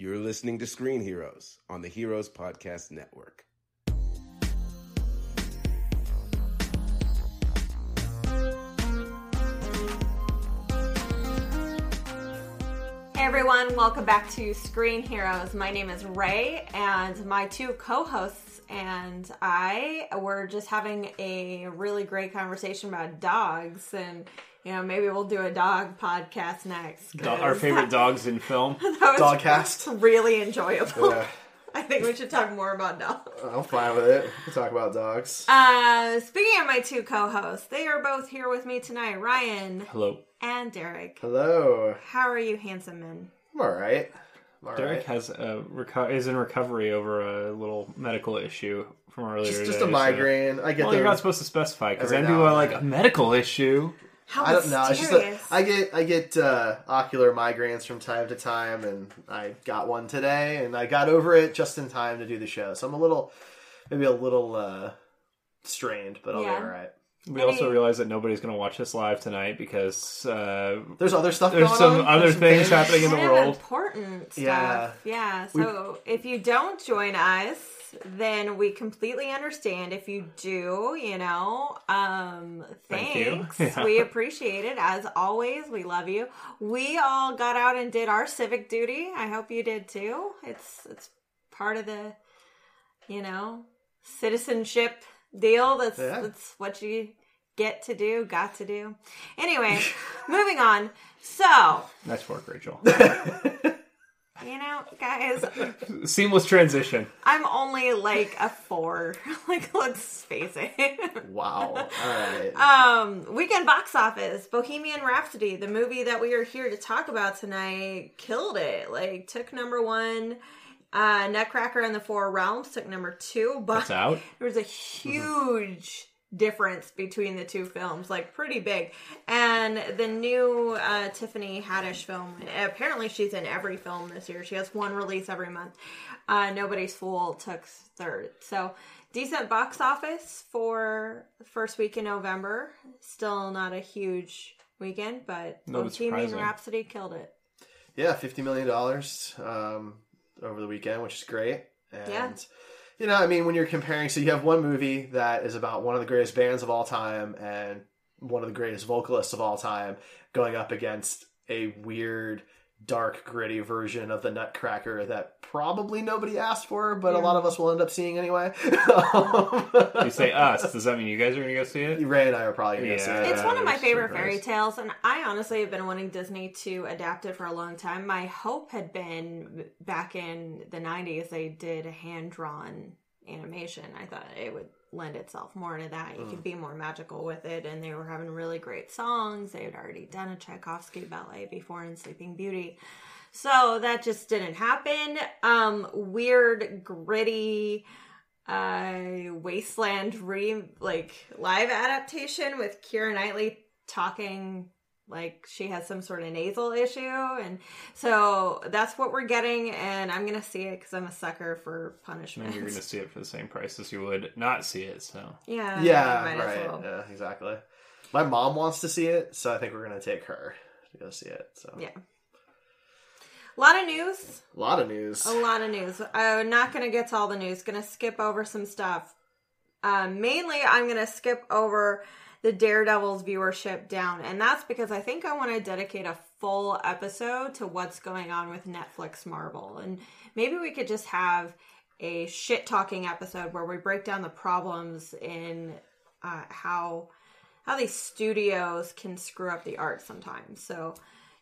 You're listening to Screen Heroes on the Heroes Podcast Network. Hey everyone, welcome back to Screen Heroes. My name is Ray, and my two co hosts and I were just having a really great conversation about dogs. And, you know, maybe we'll do a dog podcast next. Do- our favorite dogs in film. Dogcast. Really enjoyable. Yeah. I think we should talk more about dogs. I'm fine with it. We can talk about dogs. Uh, speaking of my two co hosts, they are both here with me tonight Ryan Hello. and Derek. Hello. How are you, handsome men? I'm all right. All Derek right. has a reco- is in recovery over a little medical issue from earlier. Just, just today, a migraine. I So. get Well, the. you're not supposed to specify because then people are like a medical issue. How I don't know. It's just a. I get I get uh, ocular migraines from time to time, and I got one today, and I got over it just in time to do the show. So I'm a little, maybe a little uh, strained, but I'll Yeah. be all right. We Any- also realize that nobody's going to watch this live tonight because uh, There's other stuff. There's going some on. other There's some things happening in the world. important stuff. Yeah. Yeah. So if you don't join us, then we completely understand. If you do, you know, um, Thank you. thanks. Yeah. We appreciate it. As always, we love you. We all got out and did our civic duty. I hope you did too. It's it's part of the, you know, citizenship deal. That's Yeah. that's what you get to do, got to do. Anyway, moving on. So, nice work, Rachel. you know, guys, Seamless transition. I'm only like a four. like, let's face it. Wow. All right. um, weekend box office, Bohemian Rhapsody, the movie that we are here to talk about tonight, killed it. Like, took number one. Uh, Nutcracker and the Four Realms took number two, but It's out. there was a huge difference between the two films, like pretty big. And the new uh, Tiffany Haddish film, apparently she's in every film this year. She has one release every month. Uh, Nobody's Fool took third. So decent box office for the first week in November. Still not a huge weekend, but No, Bohemian. Rhapsody killed it. Yeah, fifty million dollars um, over the weekend, which is great. And Yeah. You know, I mean, when you're comparing, so you have one movie that is about one of the greatest bands of all time and one of the greatest vocalists of all time going up against a weird, dark, gritty version of the Nutcracker that probably nobody asked for, but a lot of us will end up seeing anyway. You say us. Does that mean you guys are going to go see it? Ray and I are probably going to Yeah. see it. It's one of my favorite super fairy tales, and I honestly have been wanting Disney to adapt it for a long time. My hope had been back in the 90s, they did a hand drawn animation. I thought it would lend itself more to that. You could be more magical with it, and they were having really great songs. They had already done a Tchaikovsky ballet before in Sleeping Beauty. So that just didn't happen. Um, weird, gritty, uh wasteland re like live adaptation with Keira Knightley talking like she has some sort of nasal issue and so that's what we're getting and i'm gonna see it because i'm a sucker for punishment think you're going to see it for the same price as you would not see it. So yeah yeah, might as right. well. Yeah, exactly. My mom wants to see it, so I think we're going to take her to go see it. So yeah a lot of news a lot of news. A lot of news. I'm not going to get to all the news. Going to skip over some stuff. Um, mainly, I'm going to skip over the Daredevil's viewership down, and that's because I think I want to dedicate a full episode to what's going on with Netflix Marvel, and maybe we could just have a shit talking episode where we break down the problems in uh, how how these studios can screw up the art sometimes. So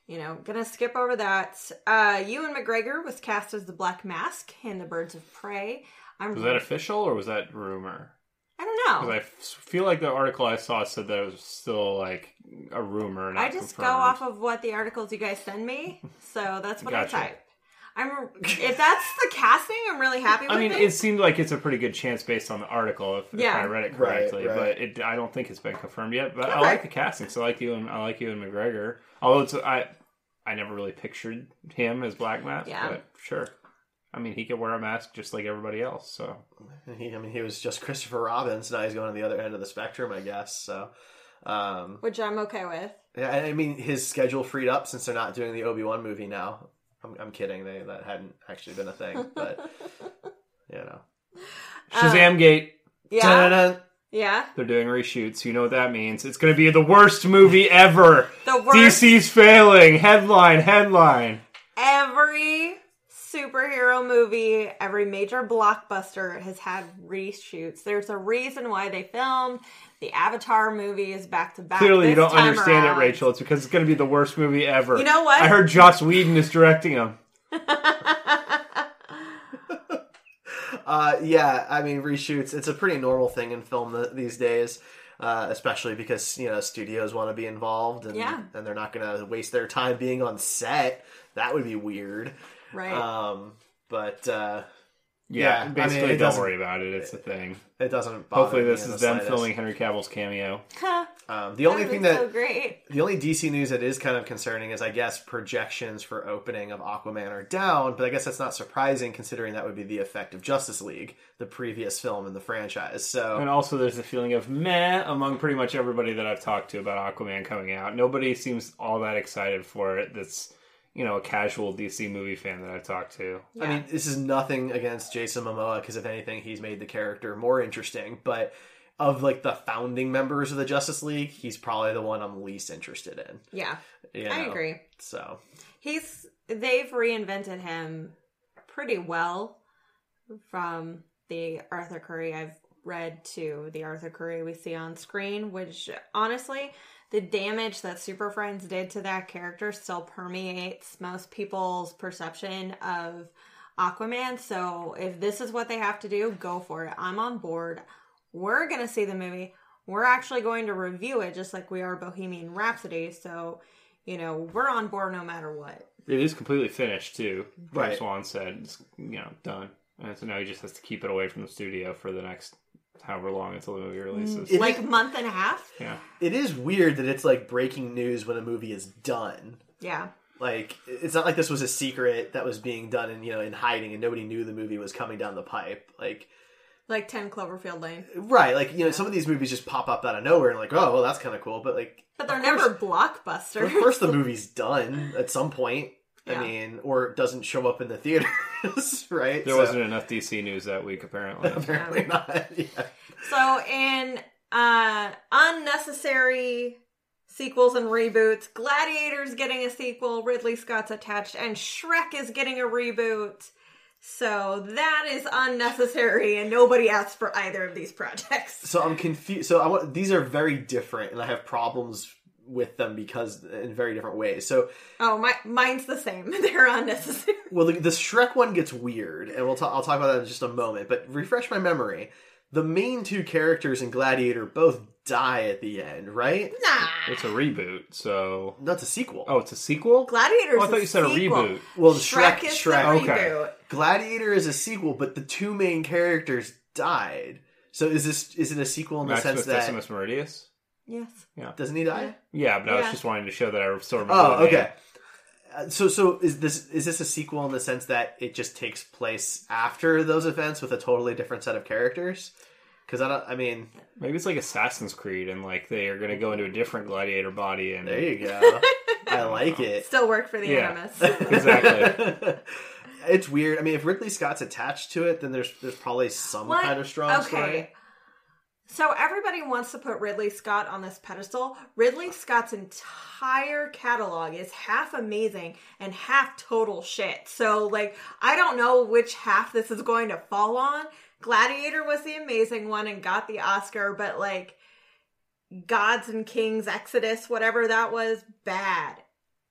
you know, gonna skip over that. Uh, Ewan McGregor was cast as the Black Mask in The Birds of Prey. I'm was that official or was that rumor? I don't Because know. I f- feel like the article I saw said that it was still like a rumor. Not I just go confirmed. off of what the articles you guys send me, so that's what Gotcha. I type. I'm if that's the casting, I'm really happy with I mean, it. it seemed like it's a pretty good chance based on the article, if, Yeah. if I read it Right, correctly. right. But it, I don't think it's been confirmed yet. But I Okay. like the casting. So I like you and I like Ewan McGregor. Although it's I, I never really pictured him as Black Mask. Yeah. But sure. I mean, he could wear a mask just like everybody else. So He, I mean, he was just Christopher Robbins. Now he's going to the other end of the spectrum, I guess. So, um, which I'm okay with. yeah, I I mean, his schedule freed up since they're not doing the Obi Wan movie now. I'm, I'm kidding. They that hadn't actually been a thing, but you know. Shazam Gate. Yeah, Dun-dun-dun. yeah. They're doing reshoots. You know what that means? It's going to be the worst movie ever. The worst. DC's failing. Headline. Headline. Every superhero movie, every major blockbuster has had reshoots. There's a reason why they filmed the Avatar movie is back to back. Clearly, you don't time understand around. it, Rachel. It's because it's going to be the worst movie ever. You know what? I heard Joss Whedon is directing them. Uh, yeah, I mean reshoots. It's a pretty normal thing in film th- these days, uh, especially because you know studios want to be involved, and Yeah. and they're not going to waste their time being on set. That would be weird. Right. Um, but uh, Yeah, Yeah, I mean, basically, don't worry about it. It's a thing. it doesn't. Bother Hopefully, this in is the them slightest. filming Henry Cavill's cameo. Um, the only thing was that so great. The only DC news that is kind of concerning is, I guess, projections for opening of Aquaman are down, but I guess that's not surprising considering that would be the effect of Justice League, the previous film in the franchise. So, And also, there's a feeling of meh among pretty much everybody that I've talked to about Aquaman coming out. Nobody seems all that excited for it. That's you know a casual DC movie fan that I've talked to. I mean, this is nothing against Jason Momoa because if anything, he's made the character more interesting. But of like the founding members of the Justice League, he's probably the one I'm least interested in. Yeah, you I agree. So, He's they've reinvented him pretty well from the Arthur Curry I've read to the Arthur Curry we see on screen, which honestly, the damage that Super Friends did to that character still permeates most people's perception of Aquaman. So if this is what they have to do, go for it. I'm on board. We're going to see the movie. We're actually going to review it just like we are Bohemian Rhapsody. So, you know, we're on board no matter what. It is completely finished too. Right. Wan said, it's, you know, done. And so now he just has to keep it away from the studio for the next however long until the movie releases. Mm. It like is- month and a half. yeah. it is weird that it's like breaking news when a movie is done. Yeah. like it's not like this was a secret that was being done in you know in hiding and nobody knew the movie was coming down the pipe like Like 10 Cloverfield Lane. right like you know some of these movies just pop up out of nowhere and like oh well that's kind of cool but like But they're of never course- blockbusters. of course the movie's done at some point Yeah. i mean or it doesn't show up in the theaters right There So- wasn't enough DC news that week, apparently. apparently not yeah. So, in uh, unnecessary sequels and reboots, Gladiator's getting a sequel, Ridley Scott's attached, and Shrek is getting a reboot. So, that is unnecessary, and nobody asked for either of these projects. so i'm confused so i want these are very different and i have problems with them because in very different ways so Oh, my, mine's the same. They're unnecessary. Well, the, the Shrek one gets weird, and we'll talk. I'll talk about that in just a moment. But refresh my memory. The main two characters in Gladiator both die at the end, right? Nah. It's a reboot, so. That's a sequel. Oh, it's a sequel? Gladiator. Oh, I thought a you said a reboot. well, the Shrek, Shrek, is Shrek. the Okay. reboot. Gladiator is a sequel, but the two main characters died. So is this is it a sequel in the sense that Decimus Meridius? Yes. Yeah. Doesn't he die? Yeah, but I was Yeah. just wanting to show that I still remember. Oh, the name. okay. Uh, So, so is this is this a sequel in the sense that it just takes place after those events with a totally different set of characters? Because I don't. I mean, Maybe it's like Assassin's Creed, and like they are going to go into a different gladiator body, and there you go. I like it. Still work for the Yeah. Animus. exactly. it's weird. I mean, if Ridley Scott's attached to it, then there's there's probably some What? kind of strong story. So everybody wants to put Ridley Scott on this pedestal. Ridley Scott's entire catalog is half amazing and half total shit. So like I don't know which half this is going to fall on. Gladiator was the amazing one and got the Oscar, but like Gods and Kings Exodus, whatever that was, bad.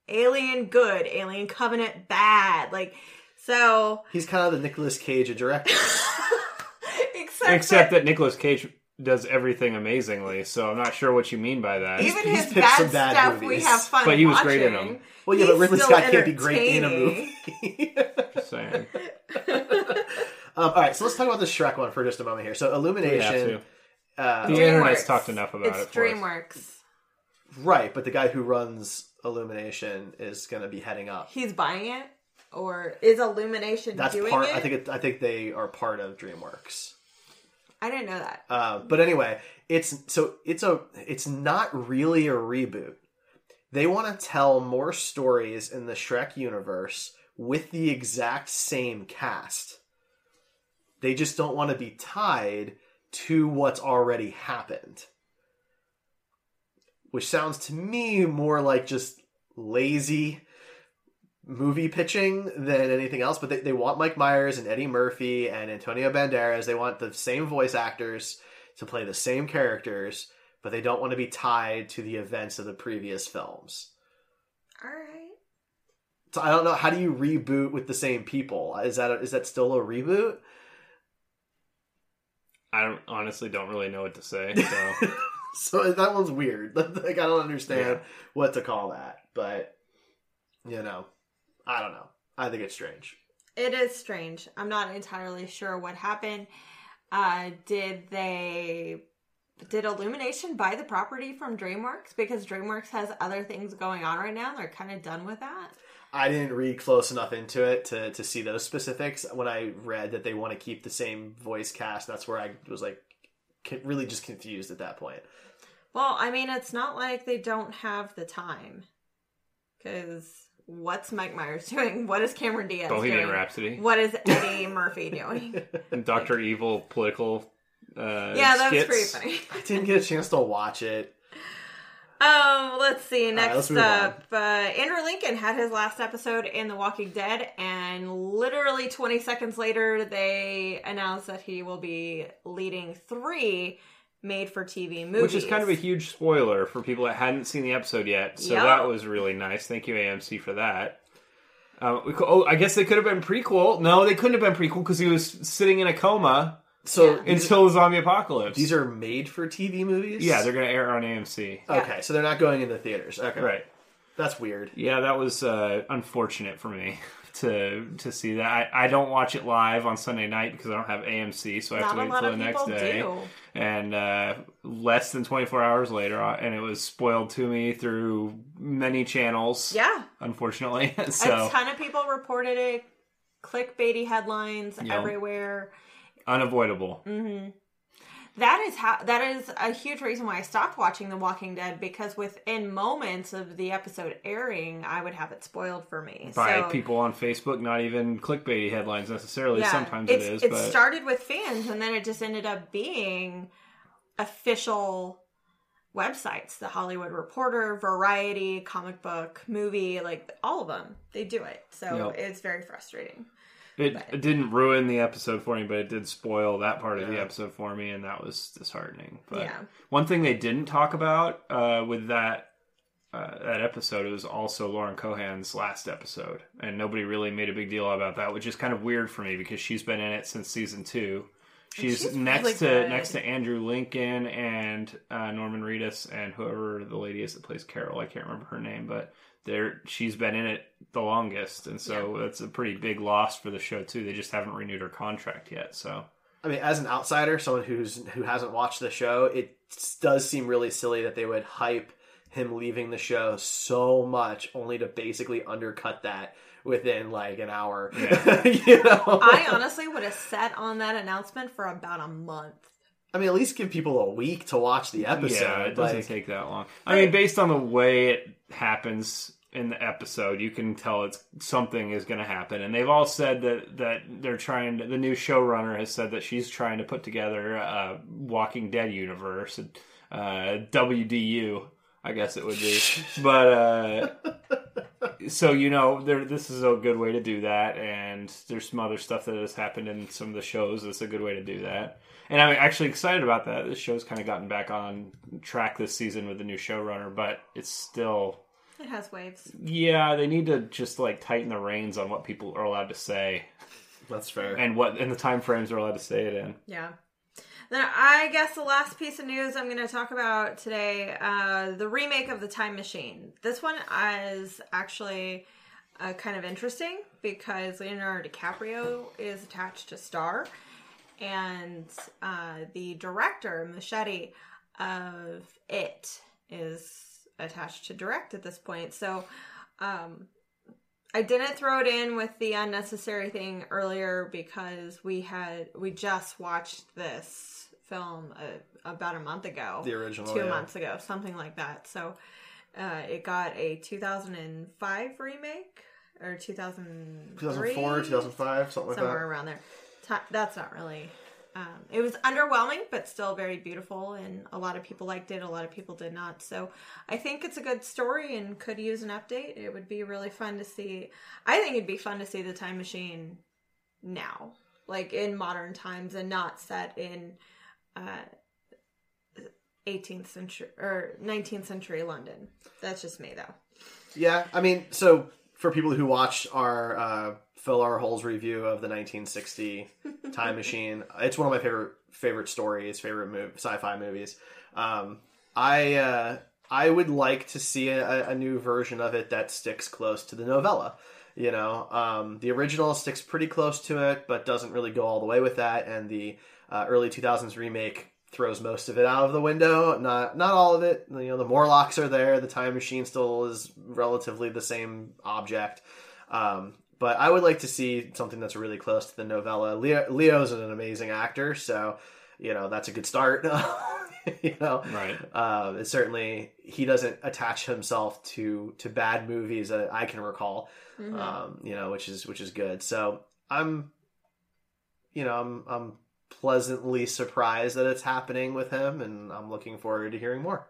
Alien good, Alien Covenant bad. Like so He's kind of the Nicolas Cage of directors. except, Except that Nicolas Cage does everything amazingly, so I'm not sure what you mean by that. even he's his picked bad, some bad stuff we movies. have fun But he was watching. great them. well, yeah, but He's Ridley still Scott can't be great in a entertaining. movie. Just saying. Um, all right, so let's talk about the Shrek one for just a moment here. So Illumination, uh, The internet's DreamWorks. talked enough about it's it. for. DreamWorks. right? But the guy who runs Illumination is going to be heading up. He's buying it, or is Illumination That's doing part. it? I think. It, I think they are part of DreamWorks. I didn't know that. Uh, but anyway, it's so it's a it's not really a reboot. They want to tell more stories in the Shrek universe with the exact same cast. They just don't want to be tied to what's already happened. Which sounds to me more like just lazy movie pitching than anything else. But they, they want Mike Myers and Eddie Murphy and Antonio Banderas. They want the same voice actors to play the same characters, but they don't want to be tied to the events of the previous films. All right. So I don't know how do you reboot with the same people? Is that a, is that still a reboot? I don't, honestly don't really know what to say. So so that one's weird. like I don't understand Yeah. what to call that, but you know, I don't know. I think it's strange. It is strange. I'm not entirely sure what happened. Uh, did they did Illumination buy the property from DreamWorks because DreamWorks has other things going on right now? They're kind of done with that. I didn't read close enough into it to to see those specifics. When I read that they want to keep the same voice cast, that's where I was like really just confused at that point. Well, I mean, it's not like they don't have the time. Because what's Mike Myers doing? What is Cameron Diaz Bohemian doing? Rhapsody, What is Eddie Murphy doing? And Doctor Evil political. Uh, yeah, that was pretty funny. I didn't get a chance to watch it. Um, let's see. right, Next let's up, uh, Andrew Lincoln had his last episode in The Walking Dead, and literally 20 seconds later, they announced that he will be leading three made-for-TV movies. Which is kind of a huge spoiler for people that hadn't seen the episode yet. So Yep. that was really nice. Thank you, AMC, for that. Um, we co- oh, I guess they could have been prequel. No, they couldn't have been prequel because he was sitting in a coma So Yeah. until the zombie apocalypse. these are made for TV movies. yeah, they're going to air on AMC. okay. So they're not going into theaters. Okay, Right. That's weird. Yeah, that was uh, unfortunate for me to to see that. I, I don't watch it live on Sunday night because I don't have AMC, so I have Not to wait until the next day. do. And uh, less than 24 hours later, and it was spoiled to me through many channels. Yeah. unfortunately. so, A ton of people reported it. Clickbaity headlines Yep. everywhere. unavoidable. Mm. That is how that is a huge reason why I stopped watching The Walking Dead because within moments of the episode airing, I would have it spoiled for me. By so, people on Facebook, not even clickbaity headlines necessarily. yeah, Sometimes it's, It but started with fans, and then it just ended up being official websites: The Hollywood Reporter, Variety, Comic Book, Movie, like all of them. They do it, so Yep. it's very frustrating. It, it didn't ruin the episode for me, but it did spoil that part of the episode for me, and that was disheartening. But Yeah. one thing they didn't talk about uh, with that uh, that episode was also Lauren Cohan's last episode, and nobody really made a big deal about that, which is kind of weird for me because she's been in it since season two. She's, she's next really to good. next to Andrew Lincoln and uh, Norman Reedus and whoever the lady is that plays Carol. I can't remember her name, but there she's been in it the longest, and so that's a pretty big loss for the show too. They just haven't renewed her contract yet, so I mean, as an outsider, someone who's who hasn't watched the show, it does seem really silly that they would hype him leaving the show so much, only to basically undercut that within like an hour. you know, I honestly would have sat on that announcement for about a month. I mean, at least give people a week to watch the episode. yeah, it doesn't like- take that long. I mean, based on the way it happens in the episode, you can tell it's something is going to happen, and they've all said that that they're trying. To, the new showrunner has said that she's trying to put together a Walking Dead universe, uh, WDU. I guess it would be, but uh, so you know, there. This is a good way to do that, and there's some other stuff that has happened in some of the shows. That's a good way to do that, and I'm actually excited about that. This show's kind of gotten back on track this season with the new showrunner, but it's still, It has waves. yeah, they need to just like tighten the reins on what people are allowed to say That's fair. and what and the time frames they're allowed to say it in. Yeah. Then I guess the last piece of news I'm going to talk about today, uh, the remake of the Time Machine. This one is actually uh, kind of interesting because Leonardo DiCaprio is attached to star, and uh, the director Muschietti of It is attached to direct at this point. So um, I didn't throw it in with the unnecessary thing earlier because we had we just watched this film uh, about a month ago, The original, two yeah. months ago, something like that. So uh, it got a 2005 remake or 2003, 2004, 2005, something like that, somewhere around there. That's not really. Um, it was underwhelming, but still very beautiful, and a lot of people liked it. A lot of people did not. So I think it's a good story and could use an update. It would be really fun to see. I think it'd be fun to see the time machine now, like in modern times, and not set in uh, 18th century or 19th century London. That's just me, though. Yeah, I mean, so for people who watched our uh, Phil R. Holes review of the 1960 Time Machine, it's one of my favorite favorite stories, favorite sci-fi movies. Um, I uh, I would like to see a, a new version of it that sticks close to the novella. You know, um, the original sticks pretty close to it, but doesn't really go all the way with that. And the uh, early 2000s remake throws most of it out of the window. Not not all of it. You know, the Morlocks are there. The time machine still is relatively the same object. Um, but I would like to see something that's really close to the novella. Leo, Leo's an amazing actor, so you know that's a good start. you know, Right. um, it's certainly he doesn't attach himself to to bad movies that I can recall. Um, you know, which is which is good. So I'm, you know, I'm I'm pleasantly surprised that it's happening with him, and I'm looking forward to hearing more.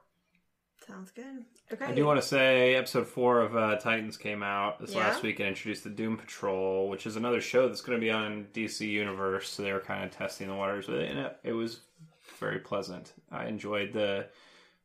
Sounds good. Okay. I do want to say episode four of uh, Titans came out this Yeah? last week and introduced the Doom Patrol, which is another show that's going to be on DC Universe. So they were kind of testing the waters with it, and it, it was very pleasant. I enjoyed the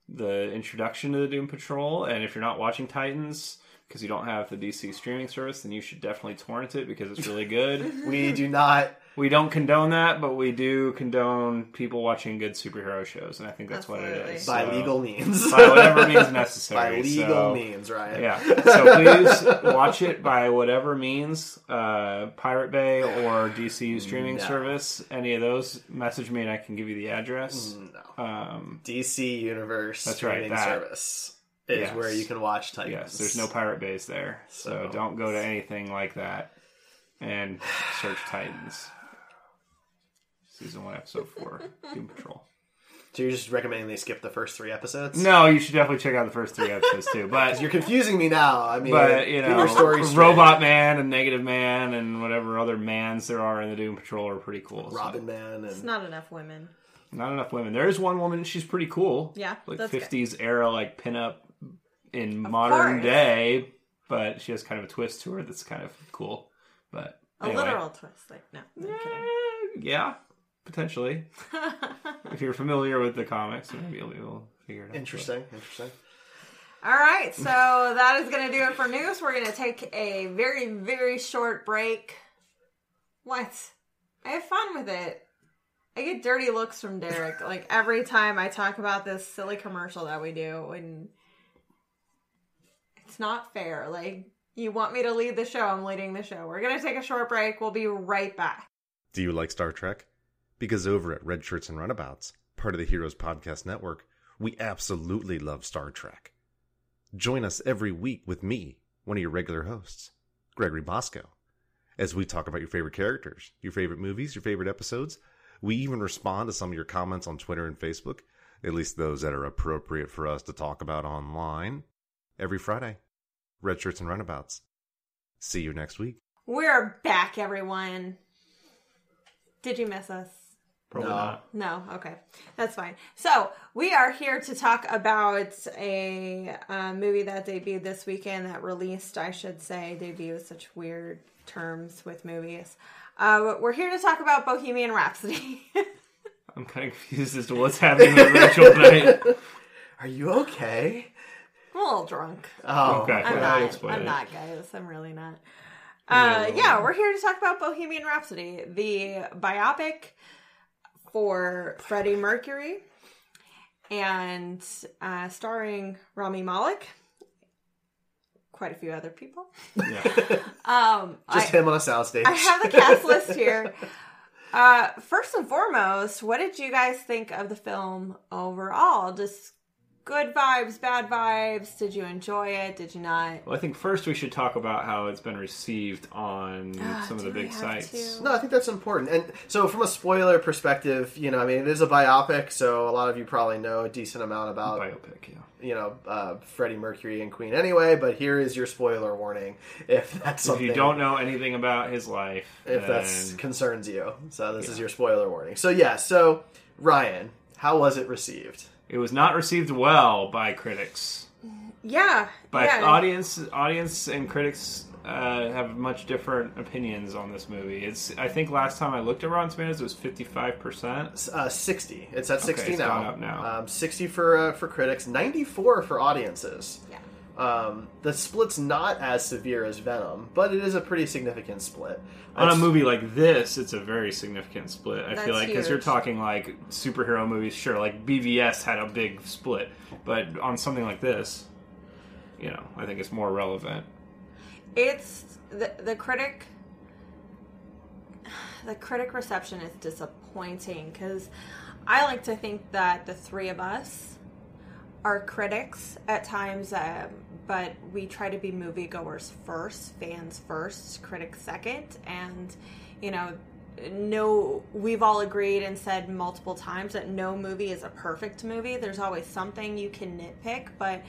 the introduction to the Doom Patrol, and if you're not watching Titans because you don't have the DC streaming service, then you should definitely torrent it because it's really good. We do not. We don't condone that, but we do condone people watching good superhero shows, and I think that's what it is. Absolutely. By So- legal means. by whatever means necessary. By legal so- means, right? Yeah. So please watch it by whatever means, uh, Pirate Bay or DCU streaming No. service. Any of those, message me and I can give you the address. No. Um, DC Universe That's right, streaming that. service is Yes. where you can watch Titans. yes, there's no Pirate Bays there, so, So- don't go to anything like that and search Titans. Season one, episode four, Doom Patrol. So you're just recommending they skip the first three episodes? No, you should definitely check out the first three episodes too. But You're confusing me now. I mean, but you know, your story straight. Robot Man and Negative Man and whatever other mans there are in the Doom Patrol are pretty cool. So- Robin Man, It's not enough women. Not enough women. There is one woman. She's pretty cool. Yeah, like that's good. fifties era, like pinup in modern course. day. But she has kind of a twist to her that's kind of cool. But A literal twist. Like, no, I'm kidding. Yeah, potentially. if you're familiar with the comics, maybe you'll be able to figure it out. interesting, interesting. All right, so that is going to do it for news. We're going to take a very, very short break. What? I have fun with it. I get dirty looks from Derek like every time I talk about this silly commercial that we do, and it's not fair. Like, you want me to lead the show, I'm leading the show. We're going to take a short break. We'll be right back. Do you like Star Trek? Because over at Red Shirts and Runabouts, part of the Heroes Podcast Network, we absolutely love Star Trek. Join us every week with me, one of your regular hosts, Gregory Bosco, as we talk about your favorite characters, your favorite movies, your favorite episodes. We even respond to some of your comments on Twitter and Facebook, at least those that are appropriate for us to talk about online, every Friday. Red Shirts and Runabouts. See you next week. We're back, everyone. Did you miss us? Probably No. not. No, okay, that's fine. So we are here to talk about a uh, movie that debuted this weekend. That released, I should say, debut is such weird terms with movies. Uh, we're here to talk about Bohemian Rhapsody. I'm kind of confused as to what's happening with Rachel tonight. Are you okay? I'm a little drunk. Oh, Okay. I'm Well, not. I'm not, guys. I'm really not. Uh, well, yeah, we're here to talk about Bohemian Rhapsody, the biopic for Freddie Mercury, and uh, starring Rami Malek. quite a few other people. Yeah. Um, Just I, him on a soundstage. I have the cast list here. Uh, first and foremost, what did you guys think of the film overall? Just good vibes, bad vibes. Did you enjoy it? Did you not? Well, I think first we should talk about how it's been received on Ah, some of the big sites. to? No, I think that's important. And so, from a spoiler perspective, you know, I mean, it is a biopic, so a lot of you probably know a decent amount about, Biopic, yeah. you know, uh, Freddie Mercury and Queen anyway. But here is your spoiler warning if that's If something you don't know anything about his life, if that concerns you. So this is your spoiler warning. So yeah, so Ryan, how was it received? It was not received well by critics. Yeah, But yeah. audience, audience, and critics uh, have much different opinions on this movie. It's I think last time I looked at Rotten Tomatoes, it was fifty five percent. Uh, Sixty. It's at sixty okay, it's now. gone up now. Um, Sixty for uh, for critics. Ninety four for audiences. Yeah. Um, the split's not as severe as Venom, but it is a pretty significant split. On a It's- movie like this, it's a very significant split. I That's feel like because you're huge. talking like superhero movies, sure, like BVS had a big split, but on something like this, you know, I think it's more relevant. it's the the critic the critic reception is disappointing because I like to think that the three of us are critics at times, um, but we try to be moviegoers first, fans first, critics second, and you know. No, we've all agreed and said multiple times that no movie is a perfect movie. There's always something you can nitpick, but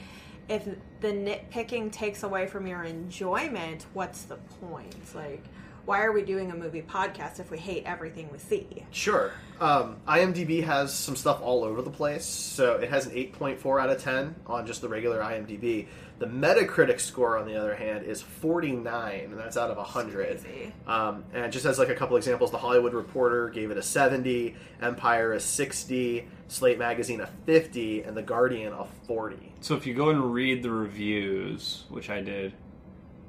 if the nitpicking takes away from your enjoyment, what's the point? Like, why are we doing a movie podcast if we hate everything we see? Sure. Um, IMDb has some stuff all over the place. So it has an 8.4 out of 10 on just the regular IMDb. The Metacritic score, on the other hand, is 49, and that's out of 100. crazy. Um, and just as like a couple examples, the Hollywood Reporter gave it a 70, Empire a 60, Slate Magazine a 50, and The Guardian a 40. So if you go and read the reviews, which I did,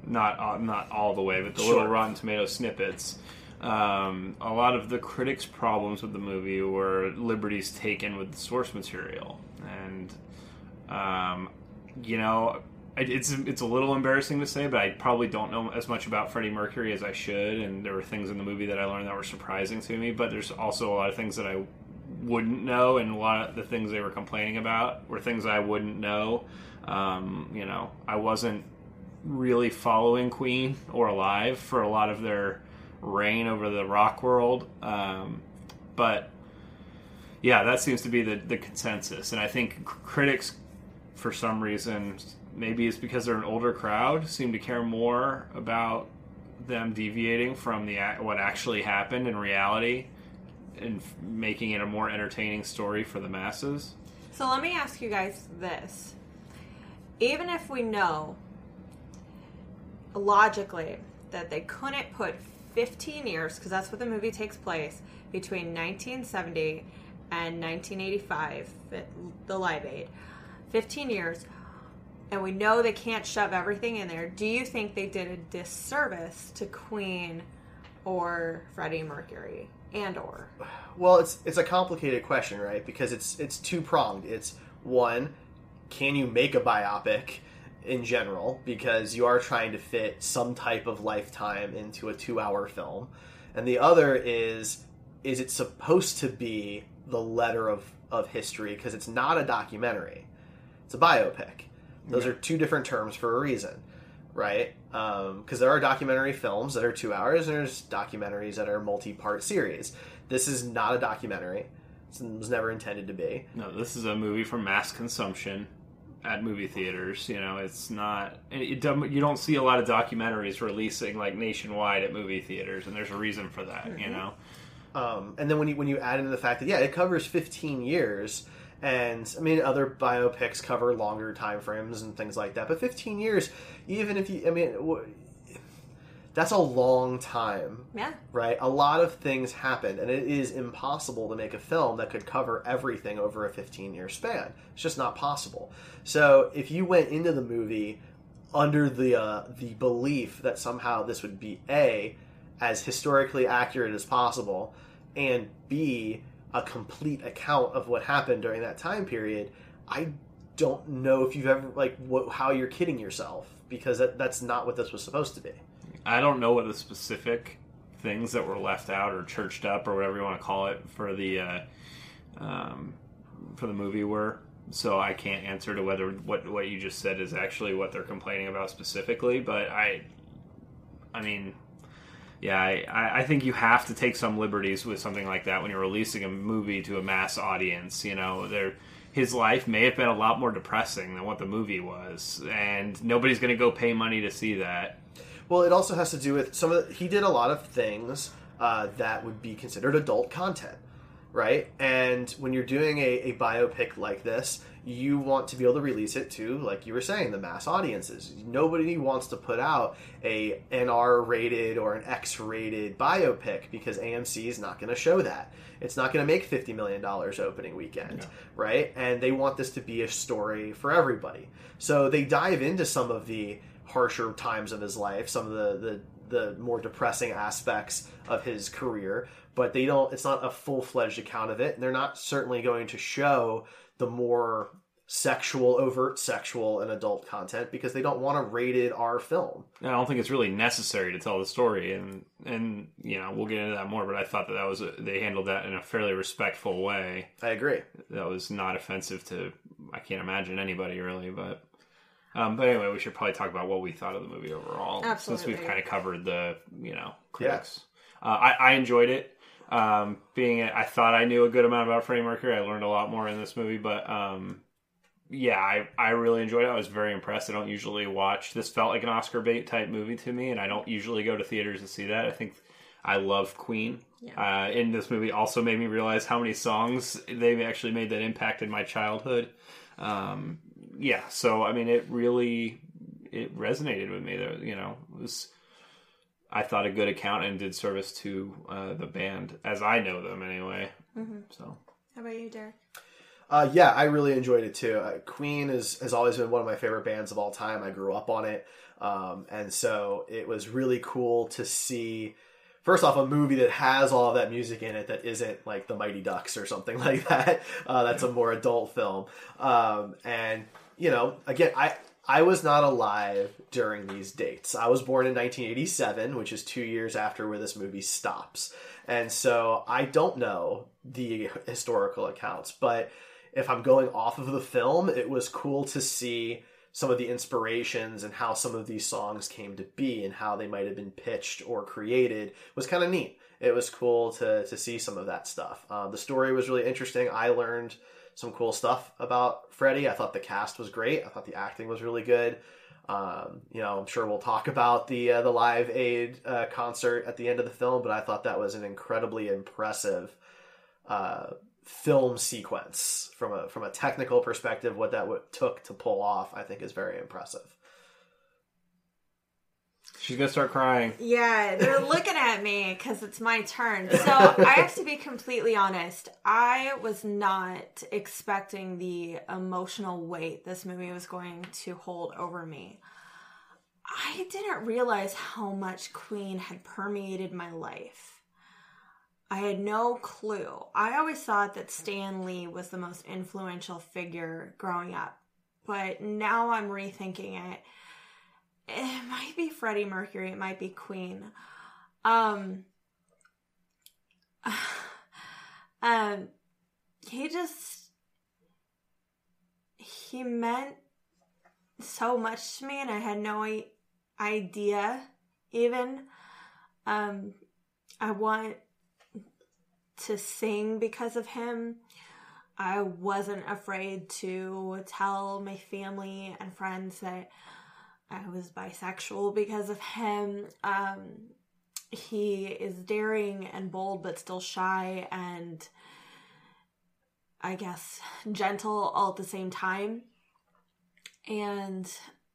not uh, not all the way, but the Sure. little Rotten Tomato snippets, um, a lot of the critics' problems with the movie were liberties taken with the source material, and um, you know. It's it's a little embarrassing to say, but I probably don't know as much about Freddie Mercury as I should, and there were things in the movie that I learned that were surprising to me. But there's also a lot of things that I wouldn't know, and a lot of the things they were complaining about were things I wouldn't know. Um, you know, I wasn't really following Queen or Alive for a lot of their reign over the rock world, um, but yeah, that seems to be the, the consensus, and I think critics, for some reason, maybe it's because they're an older crowd, seem to care more about them deviating from the what actually happened in reality and making it a more entertaining story for the masses. So let me ask you guys this. Even if we know logically that they couldn't put 15 years, because that's what the movie takes place, between 1970 and 1985, the- Live Aid, 15 years, and we know they can't shove everything in there, do you think they did a disservice to Queen or Freddie Mercury? And or Well, it's it's a complicated question, right? Because it's it's two pronged. It's one, can you make a biopic in general? Because you are trying to fit some type of lifetime into a two hour film, and the other is, is it supposed to be the letter of of history? Because it's not a documentary; it's a biopic. Those are two different terms for a reason, right? Um, because there are documentary films that are two hours, and there's documentaries that are multi-part series. This is not a documentary. It was never intended to be. No, this is a movie for mass consumption at movie theaters. You know, it's not. and It, don't- you don't see a lot of documentaries releasing like nationwide at movie theaters, and there's a reason for that. You know, Um, and then when you when you add in the fact that yeah, it covers 15 years, and I mean other biopics cover longer time frames and things like that, but 15 years, even if you, I mean, wh- that's a long time. yeah, right? A lot of things happened, and it is impossible to make a film that could cover everything over a 15 year span. It's just not possible. So if you went into the movie under the uh, the belief that somehow this would be a as historically accurate as possible, and b a complete account of what happened during that time period, I don't know if you've ever like what, how you're kidding yourself because that, that's not what this was supposed to be. I don't know what the specific things that were left out or churched up or whatever you want to call it for the uh, um, for the movie were. So I can't answer to whether what what you just said is actually what they're complaining about specifically. But I, I mean, yeah, I, I think you have to take some liberties with something like that when you're releasing a movie to a mass audience. You know, there his life may have been a lot more depressing than what the movie was, and nobody's going to go pay money to see that. Well, it also has to do with some of the, he did a lot of things uh, that would be considered adult content, right? And when you're doing a, a biopic like this, you want to be able to release it to, like you were saying, the mass audiences. Nobody wants to put out a NR rated or an X rated biopic because AMC is not going to show that. It's not going to make $50 million opening weekend, right? And they want this to be a story for everybody. So they dive into some of the harsher times of his life, some of the, the, the more depressing aspects of his career, but they don't, it's not a full fledged account of it. And they're not certainly going to show the more sexual, overt sexual and adult content because they don't want a rated R film. I don't think it's really necessary to tell the story, and and you know we'll get into that more. But I thought that that was a, they handled that in a fairly respectful way. I agree. That was not offensive to I can't imagine anybody really, but. Um, but anyway, we should probably talk about what we thought of the movie overall, Absolutely. since we've kind of covered the, you know, critics. Uh, I, I enjoyed it. Um, being, I thought I knew a good amount about Freddie Mercury. I learned a lot more in this movie, but um, yeah, I, I really enjoyed it. I was very impressed. I don't usually watch. This felt like an Oscar bait type movie to me, and I don't usually go to theaters to see that. I think I love Queen. Uh, in this movie, also made me realize how many songs they've actually made that impacted my childhood. Um, yeah, so I mean, it really it resonated with me. That you know, it was I thought a good account and did service to uh, the band as I know them anyway. So How about you, Derek? Uh, yeah, I really enjoyed it too. Uh, Queen is, has always been one of my favorite bands of all time. I grew up on it. Um, and so it was really cool to see, first off, a movie that has all of that music in it that isn't like The Mighty Ducks or something like that. Uh, that's a more adult film. Um, and, you know, again, I, I was not alive during these dates. I was born in 1987, which is two years after where this movie stops. And so I don't know the historical accounts, but if I'm going off of the film, it was cool to see some of the inspirations and how some of these songs came to be and how they might have been pitched or created was kind of neat. It was cool to to see some of that stuff. Uh, the story was really interesting. I learned some cool stuff about Freddie. I thought the cast was great. I thought the acting was really good. Um, you know, I'm sure we'll talk about the uh, the Live Aid uh, concert at the end of the film, but I thought that was an incredibly impressive uh, film sequence from a from a technical perspective. What that w- took to pull off, I think, is very impressive. She's gonna start crying. Yeah, they're looking at me because it's my turn. So I have to be completely honest. I was not expecting the emotional weight this movie was going to hold over me. I didn't realize how much Queen had permeated my life. I had no clue. I always thought that Stan Lee was the most influential figure growing up, but now I'm rethinking it it might be Freddie Mercury, it might be Queen. Um um he just he meant so much to me and I had no idea even um I want to sing because of him. I wasn't afraid to tell my family and friends that I was bisexual because of him. Um, he is daring and bold, but still shy and I guess gentle all at the same time. And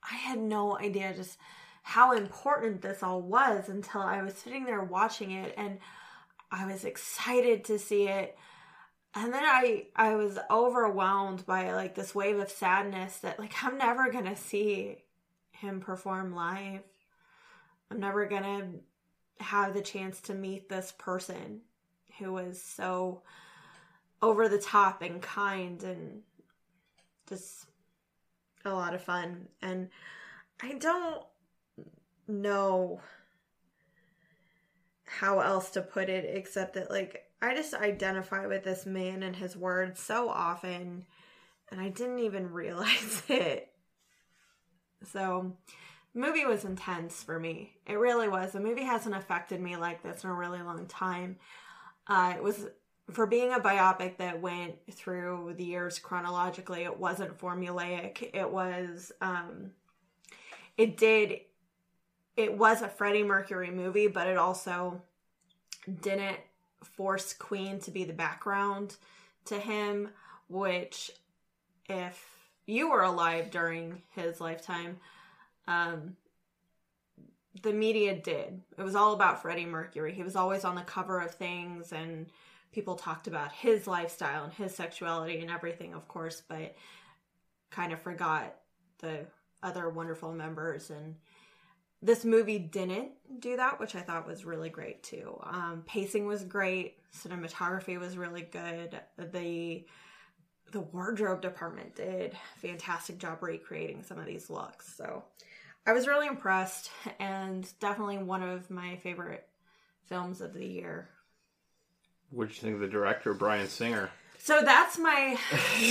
I had no idea just how important this all was until I was sitting there watching it and I was excited to see it. And then I I was overwhelmed by like this wave of sadness that like I'm never going to see him perform live. I'm never gonna have the chance to meet this person who was so over the top and kind and just a lot of fun. And I don't know how else to put it except that, like, I just identify with this man and his words so often, and I didn't even realize it. So, movie was intense for me. It really was. The movie hasn't affected me like this in a really long time. Uh, it was for being a biopic that went through the years chronologically. It wasn't formulaic. It was. Um, it did. It was a Freddie Mercury movie, but it also didn't force Queen to be the background to him, which, if you were alive during his lifetime, um, the media did. It was all about Freddie Mercury. He was always on the cover of things, and people talked about his lifestyle and his sexuality and everything, of course, but kind of forgot the other wonderful members. And this movie didn't do that, which I thought was really great too. Um, pacing was great, cinematography was really good. The the wardrobe department did a fantastic job recreating some of these looks. So I was really impressed and definitely one of my favorite films of the year. What'd you think of the director, Bryan Singer? So that's my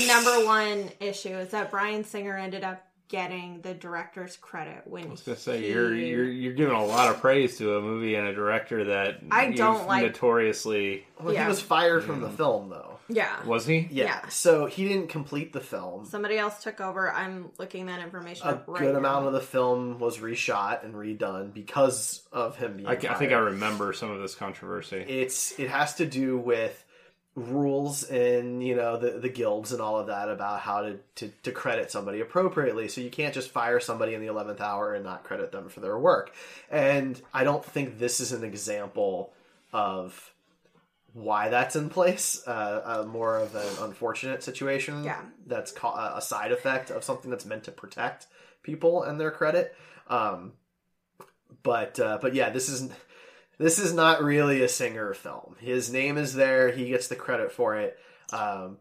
number one issue is that Bryan Singer ended up getting the director's credit when I was gonna say you're you're you're giving a lot of praise to a movie and a director that I don't like- notoriously Well, Yeah. he was fired from the mm. film, though. Yeah. was he? Yeah. Yeah. So he didn't complete the film. Somebody else took over. I'm looking that information a up right good now. amount of the film was reshot and redone because of him being. I, I think. I remember some of this controversy. it's it has to do with rules and you know the the guilds and all of that about how to, to to credit somebody appropriately so you can't just fire somebody in the 11th hour and not credit them for their work and i don't think this is an example of why that's in place uh, uh, more of an unfortunate situation Yeah. that's ca- a side effect of something that's meant to protect people and their credit um, but uh, but yeah this is this is not really a singer film. His name is there; he gets the credit for it. Um,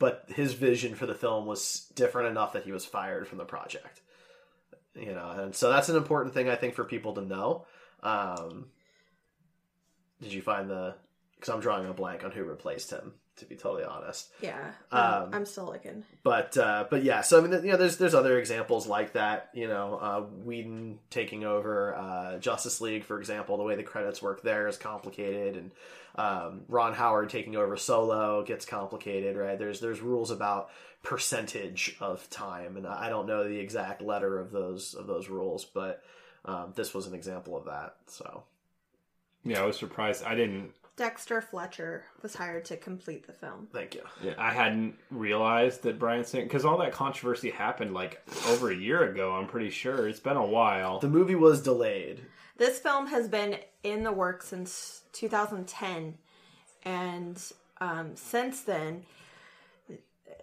but his vision for the film was different enough that he was fired from the project. You know, and so that's an important thing I think for people to know. Um, did you find the? Because I'm drawing a blank on who replaced him. To be totally honest, Yeah. Um, I'm still looking. but uh, but yeah, so I mean, you know, there's there's other examples like that. You know, uh, Whedon taking over uh, Justice League, for example, the way the credits work there is complicated, and um, Ron Howard taking over Solo gets complicated, right? There's there's rules about percentage of time, and I don't know the exact letter of those of those rules, but um, this was an example of that. So Yeah, I was surprised. I didn't. Dexter Fletcher was hired to complete the film. thank you. Yeah, I hadn't realized that Bryan Singer because all that controversy happened like over a year ago. I'm pretty sure it's been a while. The movie was delayed. This film has been in the works since 2010, and um, since then,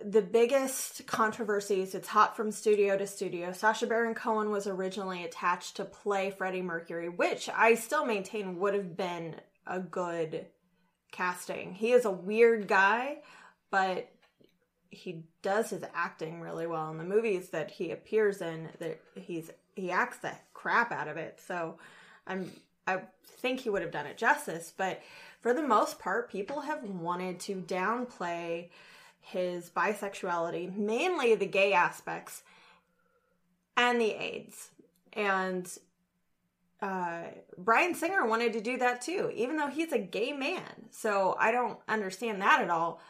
the biggest controversies. It's hot from studio to studio. Sacha Baron Cohen was originally attached to play Freddie Mercury, which I still maintain would have been a good casting. He is a weird guy, but he does his acting really well in the movies that he appears in that he's he acts the crap out of it so i'm i think he would have done it justice but for the most part people have wanted to downplay his bisexuality mainly the gay aspects and the aids and uh, Bryan Singer wanted to do that too, even though he's a gay man. So I don't understand that at all.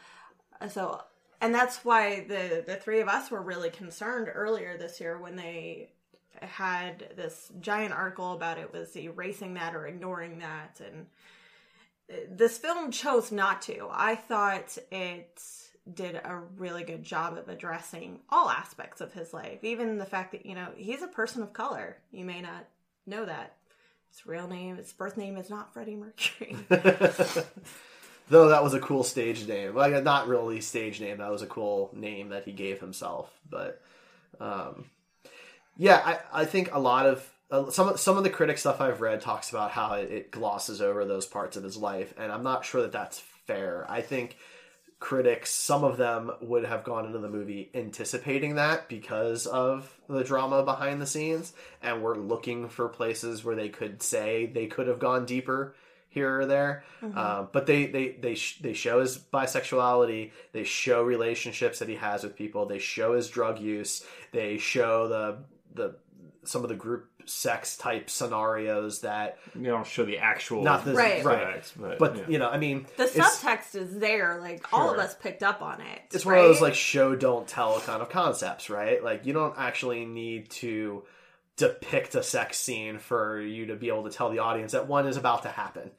So, and that's why the the three of us were really concerned earlier this year when they had this giant article about it was erasing that or ignoring that, and this film chose not to. I thought it did a really good job of addressing all aspects of his life, even the fact that you know he's a person of color. You may not know that. His real name, his birth name is not Freddie Mercury. Though that was a cool stage name. Like not really stage name, that was a cool name that he gave himself. But um, yeah, I, I think a lot of uh, some of some of the critic stuff I've read talks about how it, it glosses over those parts of his life, and I'm not sure that that's fair. I think critics, some of them would have gone into the movie anticipating that because of the drama behind the scenes, and were looking for places where they could say they could have gone deeper here or there. Uh, but they they they sh- they show his bisexuality. They show relationships that he has with people. They show his drug use. They show the the some of the group sex type scenarios that You don't show the actual not the Right. right, sex, but, but yeah. you know, I mean, The subtext is there. Like all of us picked up on it. it's one of those like show don't tell kind of concepts, right? Like you don't actually need to depict a sex scene for you to be able to tell the audience that one is about to happen,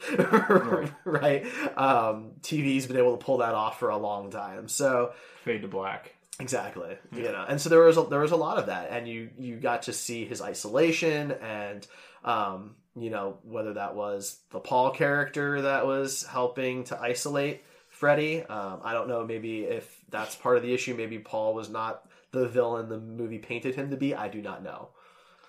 right? Um, TV's been able to pull that off for a long time, so. fade to black. Exactly. You know, and so there was a, there was a lot of that, and you you got to see his isolation, and um, you know whether that was the Paul character that was helping to isolate Freddie. Um, I don't know. Maybe if that's part of the issue, maybe Paul was not the villain the movie painted him to be. I do not know.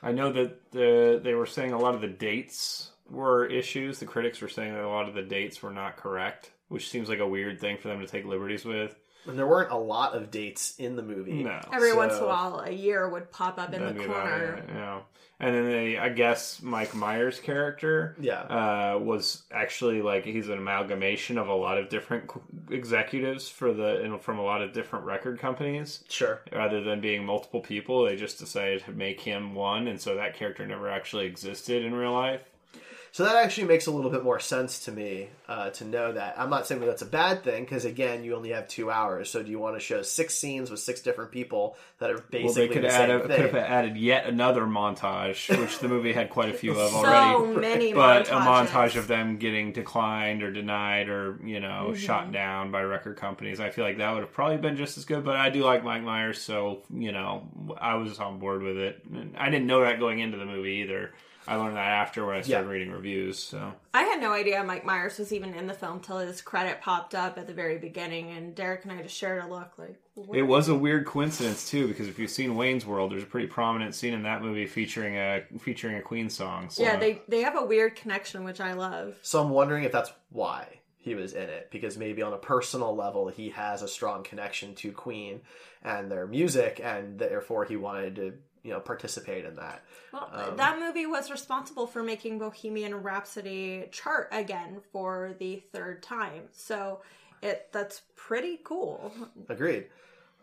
I know that the, they were saying a lot of the dates were issues. The critics were saying that a lot of the dates were not correct, which seems like a weird thing for them to take liberties with. And there weren't a lot of dates in the movie. No. Every So- once in a while, a year would pop up in the corner. it, yeah. And then they, I guess, Mike Myers' character, Yeah. uh, was actually like he's an amalgamation of a lot of different executives for the and from a lot of different record companies. Sure. Rather than being multiple people, they just decided to make him one, and so that character never actually existed in real life. So that actually makes a little bit more sense to me uh, to know that. I'm not saying that that's a bad thing because again, you only have two hours. So do you want to show six scenes with six different people that are Well, basically they could the add same a, thing? could have added yet another montage, which the movie had quite a few of So already. many but a montage of them getting declined or denied or you know Mm-hmm. shot down by record companies. I feel like that would have probably been just as good. But I do like Mike Myers, so you know I was on board with it. I didn't know that going into the movie either. I learned that after when I started Yeah. reading reviews. So I had no idea Mike Myers was even in the film till his credit popped up at the very beginning, and Derek and I just shared a look like, what? it was a weird coincidence too, because if you've seen Wayne's World, there's a pretty prominent scene in that movie featuring a featuring a Queen song. So. yeah, they they have a weird connection, which I love. So I'm wondering if that's why he was in it because maybe on a personal level he has a strong connection to Queen and their music, and therefore he wanted to you know participate in that. Well, Um, that movie was responsible for making Bohemian Rhapsody chart again for the third time. So it that's pretty cool. Agreed.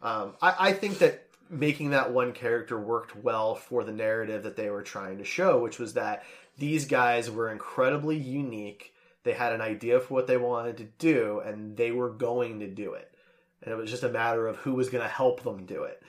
Um, I, I think that making that one character worked well for the narrative that they were trying to show, which was that these guys were incredibly unique. They had an idea for what they wanted to do, and they were going to do it. And it was just a matter of who was going to help them do it.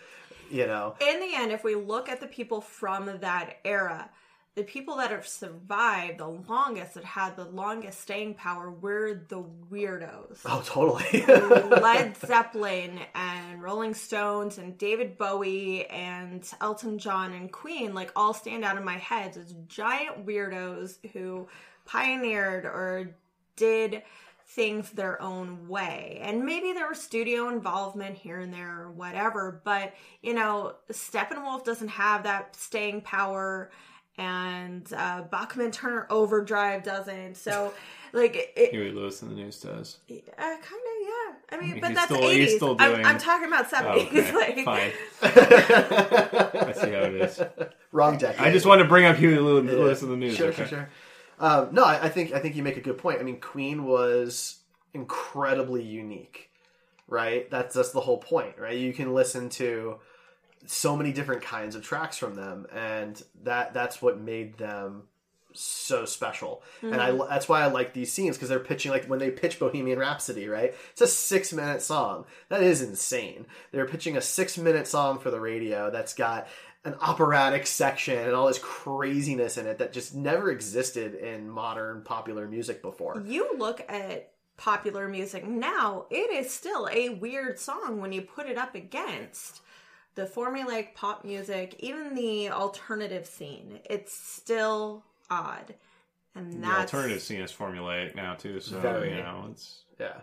You know, In the end, if we look at the people from that era, the people that have survived the longest, that had the longest staying power, were the weirdos. oh, totally. Led Zeppelin and Rolling Stones and David Bowie and Elton John and Queen like all stand out in my head as giant weirdos who pioneered or did things their own way. And maybe there was studio involvement here and there or whatever, but you know, Steppenwolf doesn't have that staying power and uh, Bachman Turner Overdrive doesn't. So like it, Huey Lewis and the News does. uh, kind of, yeah. I mean, but He's that's still- he's 80s. still I'm, I'm talking about 70s. Oh, okay, like, fine. I see how it is. Wrong decade. I just wanted to bring up Huey Lew- Lewis and the news. Sure, okay. sure, sure. Um, no, I, I think I think you make a good point. I mean, Queen was incredibly unique, right? That's that's the whole point, right? You can listen to so many different kinds of tracks from them, and that that's what made them so special. And I that's why I like these scenes because they're pitching like when they pitch Bohemian Rhapsody, right? It's a six minute song. That is insane. They're pitching a six minute song for the radio that's got an operatic section and all this craziness in it that just never existed in modern popular music before. you look at popular music now, it is still a weird song when you put it up against the formulaic pop music, even the alternative scene. It's still odd. And The that's alternative scene is formulaic now too, so Very. you know it's Yeah.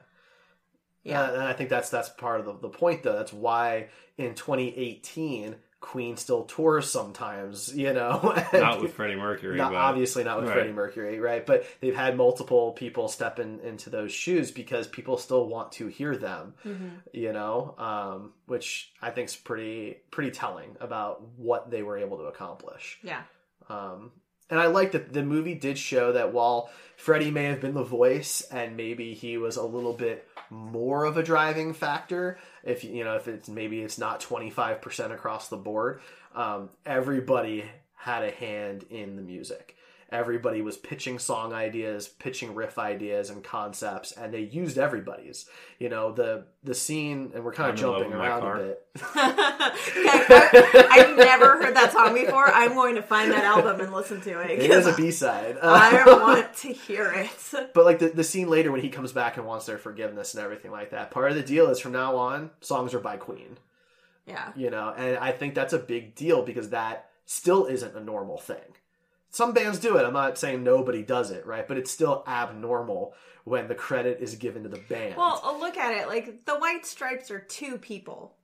Yeah. Uh, and I think that's that's part of the, the point though. That's why in 2018 Queen still tours sometimes, you know. and- Not with Freddie Mercury, not but obviously not with Right. Freddie Mercury, right? But they've had multiple people step in, into those shoes because people still want to hear them, you know, um, which I think is pretty pretty telling about what they were able to accomplish. Yeah. Um, and I like that the movie did show that while Freddie may have been the voice and maybe he was a little bit more of a driving factor, if you know if it's maybe it's not twenty five percent across the board, um, everybody had a hand in the music. Everybody was pitching song ideas, pitching riff ideas and concepts, and they used everybody's. You know the the scene, and we're kind I'm of jumping around a bit. I, I've never heard that song before. I'm going to find that album and listen to it. It is a B side. I want to hear it. But like the, the scene later when he comes back and wants their forgiveness and everything like that, part of the deal is from now on, songs are by Queen. Yeah. You know, and I think that's a big deal because that still isn't a normal thing. Some bands do it. I'm not saying nobody does it, right? But it's still abnormal when the credit is given to the band. Well, uh, look at it. Like the White Stripes are two people,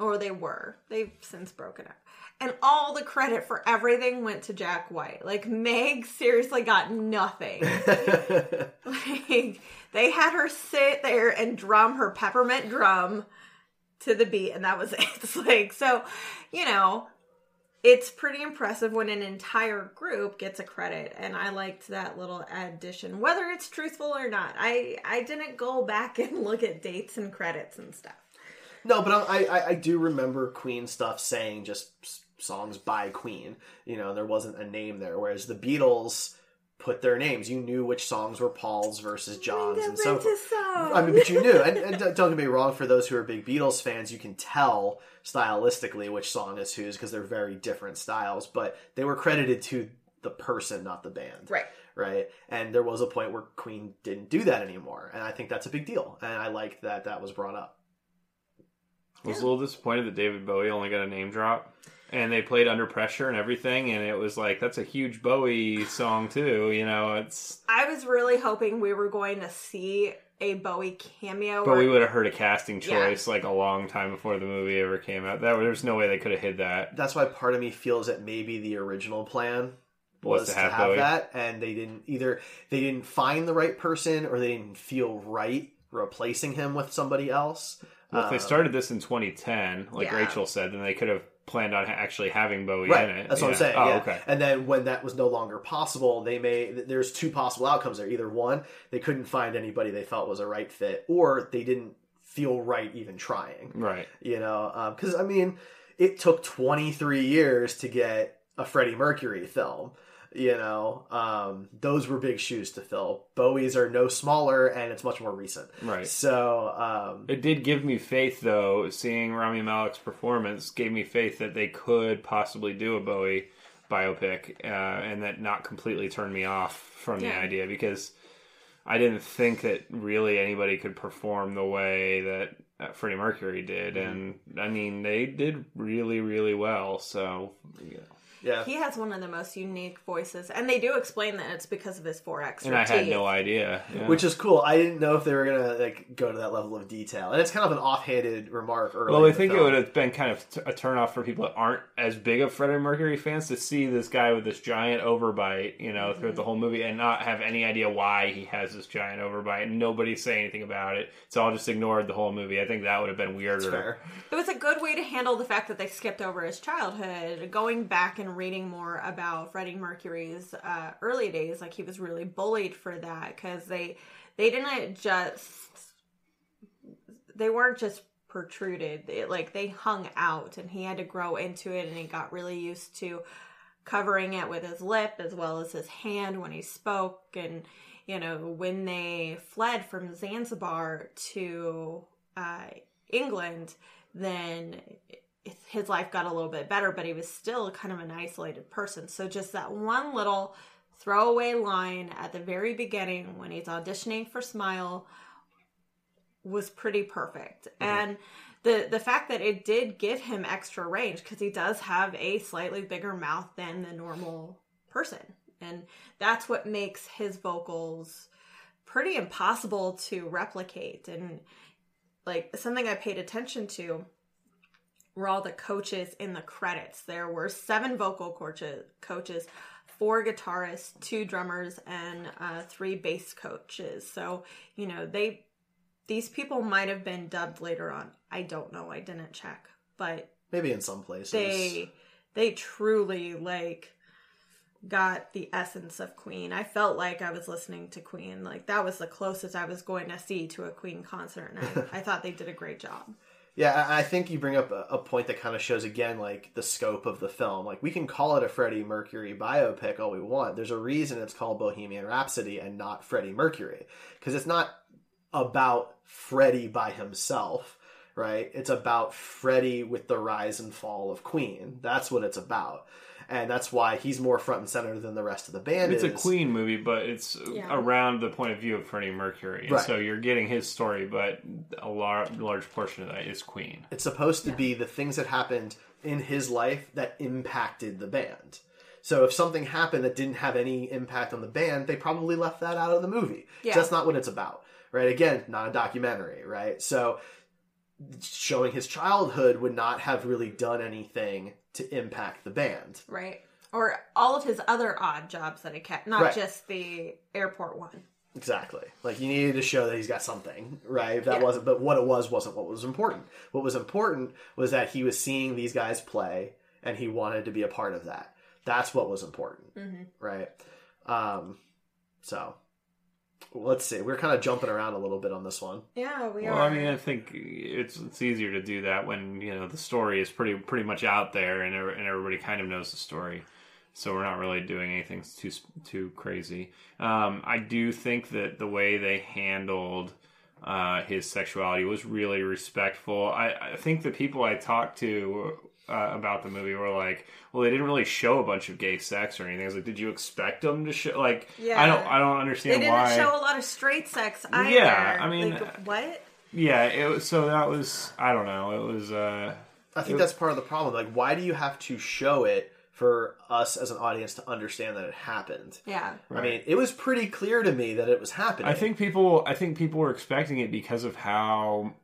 or they were. They've since broken up, and all the credit for everything went to Jack White. Like Meg seriously got nothing. like they had her sit there and drum her peppermint drum to the beat, and that was it. It's like so, you know. It's pretty impressive when an entire group gets a credit, and I liked that little addition, whether it's truthful or not. I I didn't go back and look at dates and credits and stuff. No, but I, I I do remember Queen stuff saying just songs by Queen. You know, there wasn't a name there. Whereas the Beatles put their names. You knew which songs were Paul's versus John's and so forth. I mean, but you knew. And, and don't get me wrong. For those who are big Beatles fans, you can tell stylistically which song is whose because they're very different styles. But they were credited to the person, not the band. Right. Right. And there was a point where Queen didn't do that anymore, and I think that's a big deal. And I liked that that was brought up. I was a little disappointed that David Bowie only got a name drop. And they played Under Pressure and everything, and it was like, that's a huge Bowie song, too. You know, it's. I was really hoping we were going to see a Bowie cameo. But where- we would have heard a casting Yeah. choice like a long time before the movie ever came out. That There's no way they could have hid that. That's why part of me feels that maybe the original plan was, Was to to have, have that, and they didn't either. They didn't find the right person, or they didn't feel right replacing him with somebody else. Well, if they Um, started this in 2010, like Yeah. Rachel said, then they could have planned on actually having Bowie Right, in it. that's what I'm saying. Oh, yeah. okay. And then when that was no longer possible, they may there's two possible outcomes there. Either one, they couldn't find anybody they felt was a right fit, or they didn't feel right even trying. Right. You know, um, because I mean, it took 23 years to get a Freddie Mercury film. You know, um, those were big shoes to fill. Bowie's are no smaller, and it's much more recent. Right. So, um, It did give me faith, though. Seeing Rami Malek's performance gave me faith that they could possibly do a Bowie biopic, uh, and that not completely turn me off from the idea because I didn't think that really anybody could perform the way that uh, Freddie Mercury did, Mm-hmm. and I mean they did really, really well. So, yeah. Yeah, he has one of the most unique voices, and they do explain that it's because of his four extra and I had teeth. no idea. yeah. which is cool. I didn't know if they were gonna like go to that level of detail, and it's kind of an offhanded remark. Early Well, in I the think it film. would have been kind of t- a turnoff for people that aren't as big of Freddie Mercury fans to see this guy with this giant overbite, you know, throughout mm-hmm. the whole movie and not have any idea why he has this giant overbite and nobody say anything about it. It's all just ignored the whole movie. I think that would have been weirder. It was a good way to handle the fact that they skipped over his childhood. Going back and reading more about Freddie Mercury's uh, early days, like he was really bullied for that because they they didn't just they weren't just protruded. It, like they hung out, and he had to grow into it, and he got really used to covering it with his lip as well as his hand when he spoke and you know when they fled from zanzibar to uh, england then his life got a little bit better but he was still kind of an isolated person. So just that one little throwaway line at the very beginning when he's auditioning for smile was pretty perfect. Mm-hmm. And the the fact that it did give him extra range because he does have a slightly bigger mouth than the normal person. And that's what makes his vocals pretty impossible to replicate. And like something i paid attention to were all the coaches in the credits. There were seven vocal coaches, coaches, four guitarists, two drummers, and uh, three bass coaches. So you know they these people might have been dubbed later on. I don't know. I didn't check, but Maybe in some places. they they truly like got the essence of Queen. I felt like I was listening to Queen. Like that was the closest I was going to see to a Queen concert, and I, I thought they did a great job. Yeah, I think you bring up a point that kind of shows again like the scope of the film. Like we can call it a Freddie Mercury biopic all we want. There's a reason it's called Bohemian Rhapsody and not Freddie Mercury because it's not about Freddie by himself, right? It's about Freddie with the rise and fall of Queen. That's what it's about. And that's why he's more front and center than the rest of the band It's a. Queen movie, but it's Yeah. around the point of view of Freddie Mercury, and Right. so you're getting his story, but a lar- large portion of that is Queen. It's supposed to be the things that happened in his life that impacted the band. So if something happened that didn't have any impact on the band, they probably left that out of the movie. Yeah. That's not what it's about, right? Again, not a documentary, right? So showing his childhood would not have really done anything to impact the band. Right. Or all of his other odd jobs that he kept, not Right. just the airport one. Exactly. Like you needed to show that he's got something, right? If that Yeah. wasn't, but what it was wasn't what was important. What was important was that he was seeing these guys play, and he wanted to be a part of that. That's what was important, right? Um, so let's see. We're kind of jumping around a little bit on this one. Yeah, we Well, are. Well, I mean, I think it's it's easier to do that when you know the story is pretty pretty much out there, and and everybody kind of knows the story. So we're not really doing anything too too crazy. Um, I do think that the way they handled uh, his sexuality was really respectful. I, I think the people I talked to uh, about the movie were like, "Well, they didn't really show a bunch of gay sex or anything." I was like, "Did you expect them to show?" Like, I Yeah. don't I don't understand. they understand didn't why. show a lot of straight sex either. Yeah, I mean- like, what? Yeah, it was, so that was I don't know. It was uh I think that's part of the problem. Like, why do you have to show it for us as an audience to understand that it happened? Yeah. I mean, it was pretty clear to me that it was happening. I think people I think people were expecting it because of how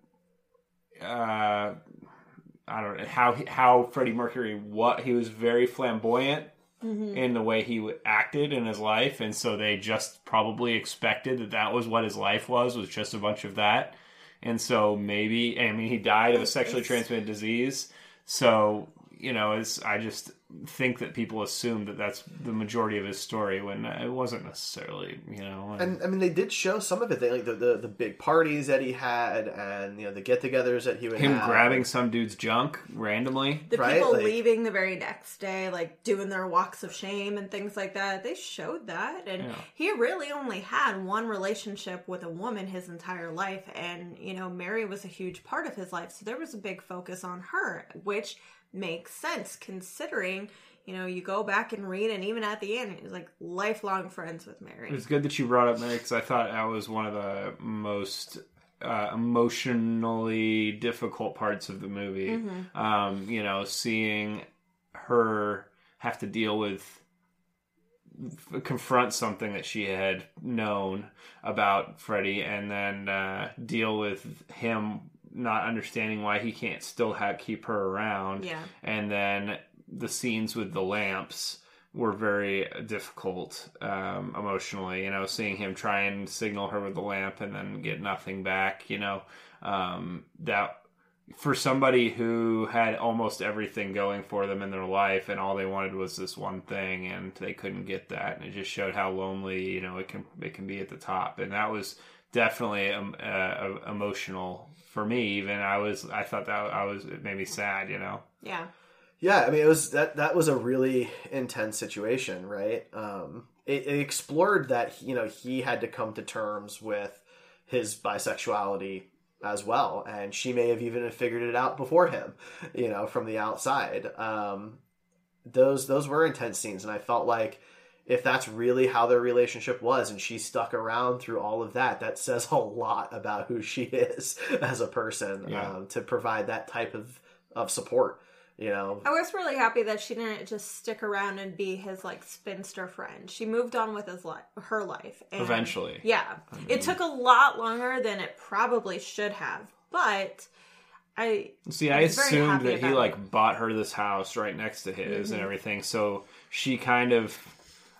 uh I don't know how how Freddie Mercury what he was very flamboyant mm-hmm. in the way he acted in his life and so they just probably expected that that was what his life was was just a bunch of that. And so maybe I mean he died of a sexually transmitted disease so you know it's I just think that people assume that that's the majority of his story when it wasn't necessarily you know And I mean, they did show some of it. They like the, the the big parties that he had, and you know the get-togethers that he would him have. grabbing some dude's junk randomly. The Right, people like- leaving the very next day, like doing their walks of shame and things like that, they showed that. And Yeah. he really only had one relationship with a woman his entire life. And, you know, Mary was a huge part of his life. So there was a big focus on her, which makes sense considering, you know, you go back and read, and even at the end, he was like lifelong friends with Mary. It was good that you brought up Mary because I thought that was one of the most uh, emotionally difficult parts of the movie. Um, you know, seeing her have to deal with confront something that she had known about Freddie, and then uh, deal with him not understanding why he can't still have keep her around. Yeah. and then the scenes with the lamps were very difficult um, emotionally. You know, seeing him try and signal her with the lamp and then get nothing back. You know, um, that for somebody who had almost everything going for them in their life and all they wanted was this one thing and they couldn't get that and it just showed how lonely you know it can it can be at the top and that was definitely um, uh, emotional for me even i was i thought that i was it made me sad you know yeah. Yeah, I mean, it was that that was a really intense situation, right? Um, it, it explored that you know he had to come to terms with his bisexuality as well, and she may have even figured it out before him, you know, from the outside. Um, those those were intense scenes, and I felt like if that's really how their relationship was, and she stuck around through all of that, that says a lot about who she is as a person Yeah. um, to provide that type of of support. You know, I was really happy that she didn't just stick around and be his like spinster friend. She moved on with his life, her life. And, Eventually. yeah, it took a lot longer than it probably should have, but I See, I was assumed that he about like bought her this house right next to his and everything, so she kind of.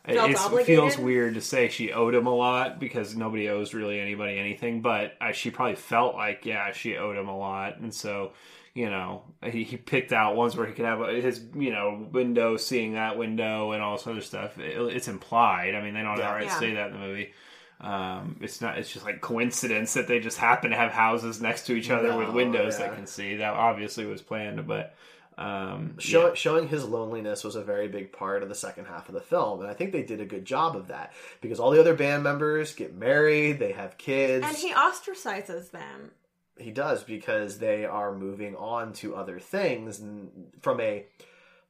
It- Felt it's- it feels weird to say she owed him a lot because nobody owes really anybody anything, but uh, she probably felt like yeah she owed him a lot, and so you know he, he picked out ones where he could have his you know window seeing that window and all this other stuff. It, it's implied. I mean, they don't outright Yeah. say that in the movie. Um, it's not. It's just like coincidence that they just happen to have houses next to each other with windows yeah. that can see. That obviously was planned, but um, Show, yeah. Showing his loneliness was a very big part of the second half of the film, and I think they did a good job of that because all the other band members get married, they have kids. and he ostracizes them. he does because they are moving on to other things, and from a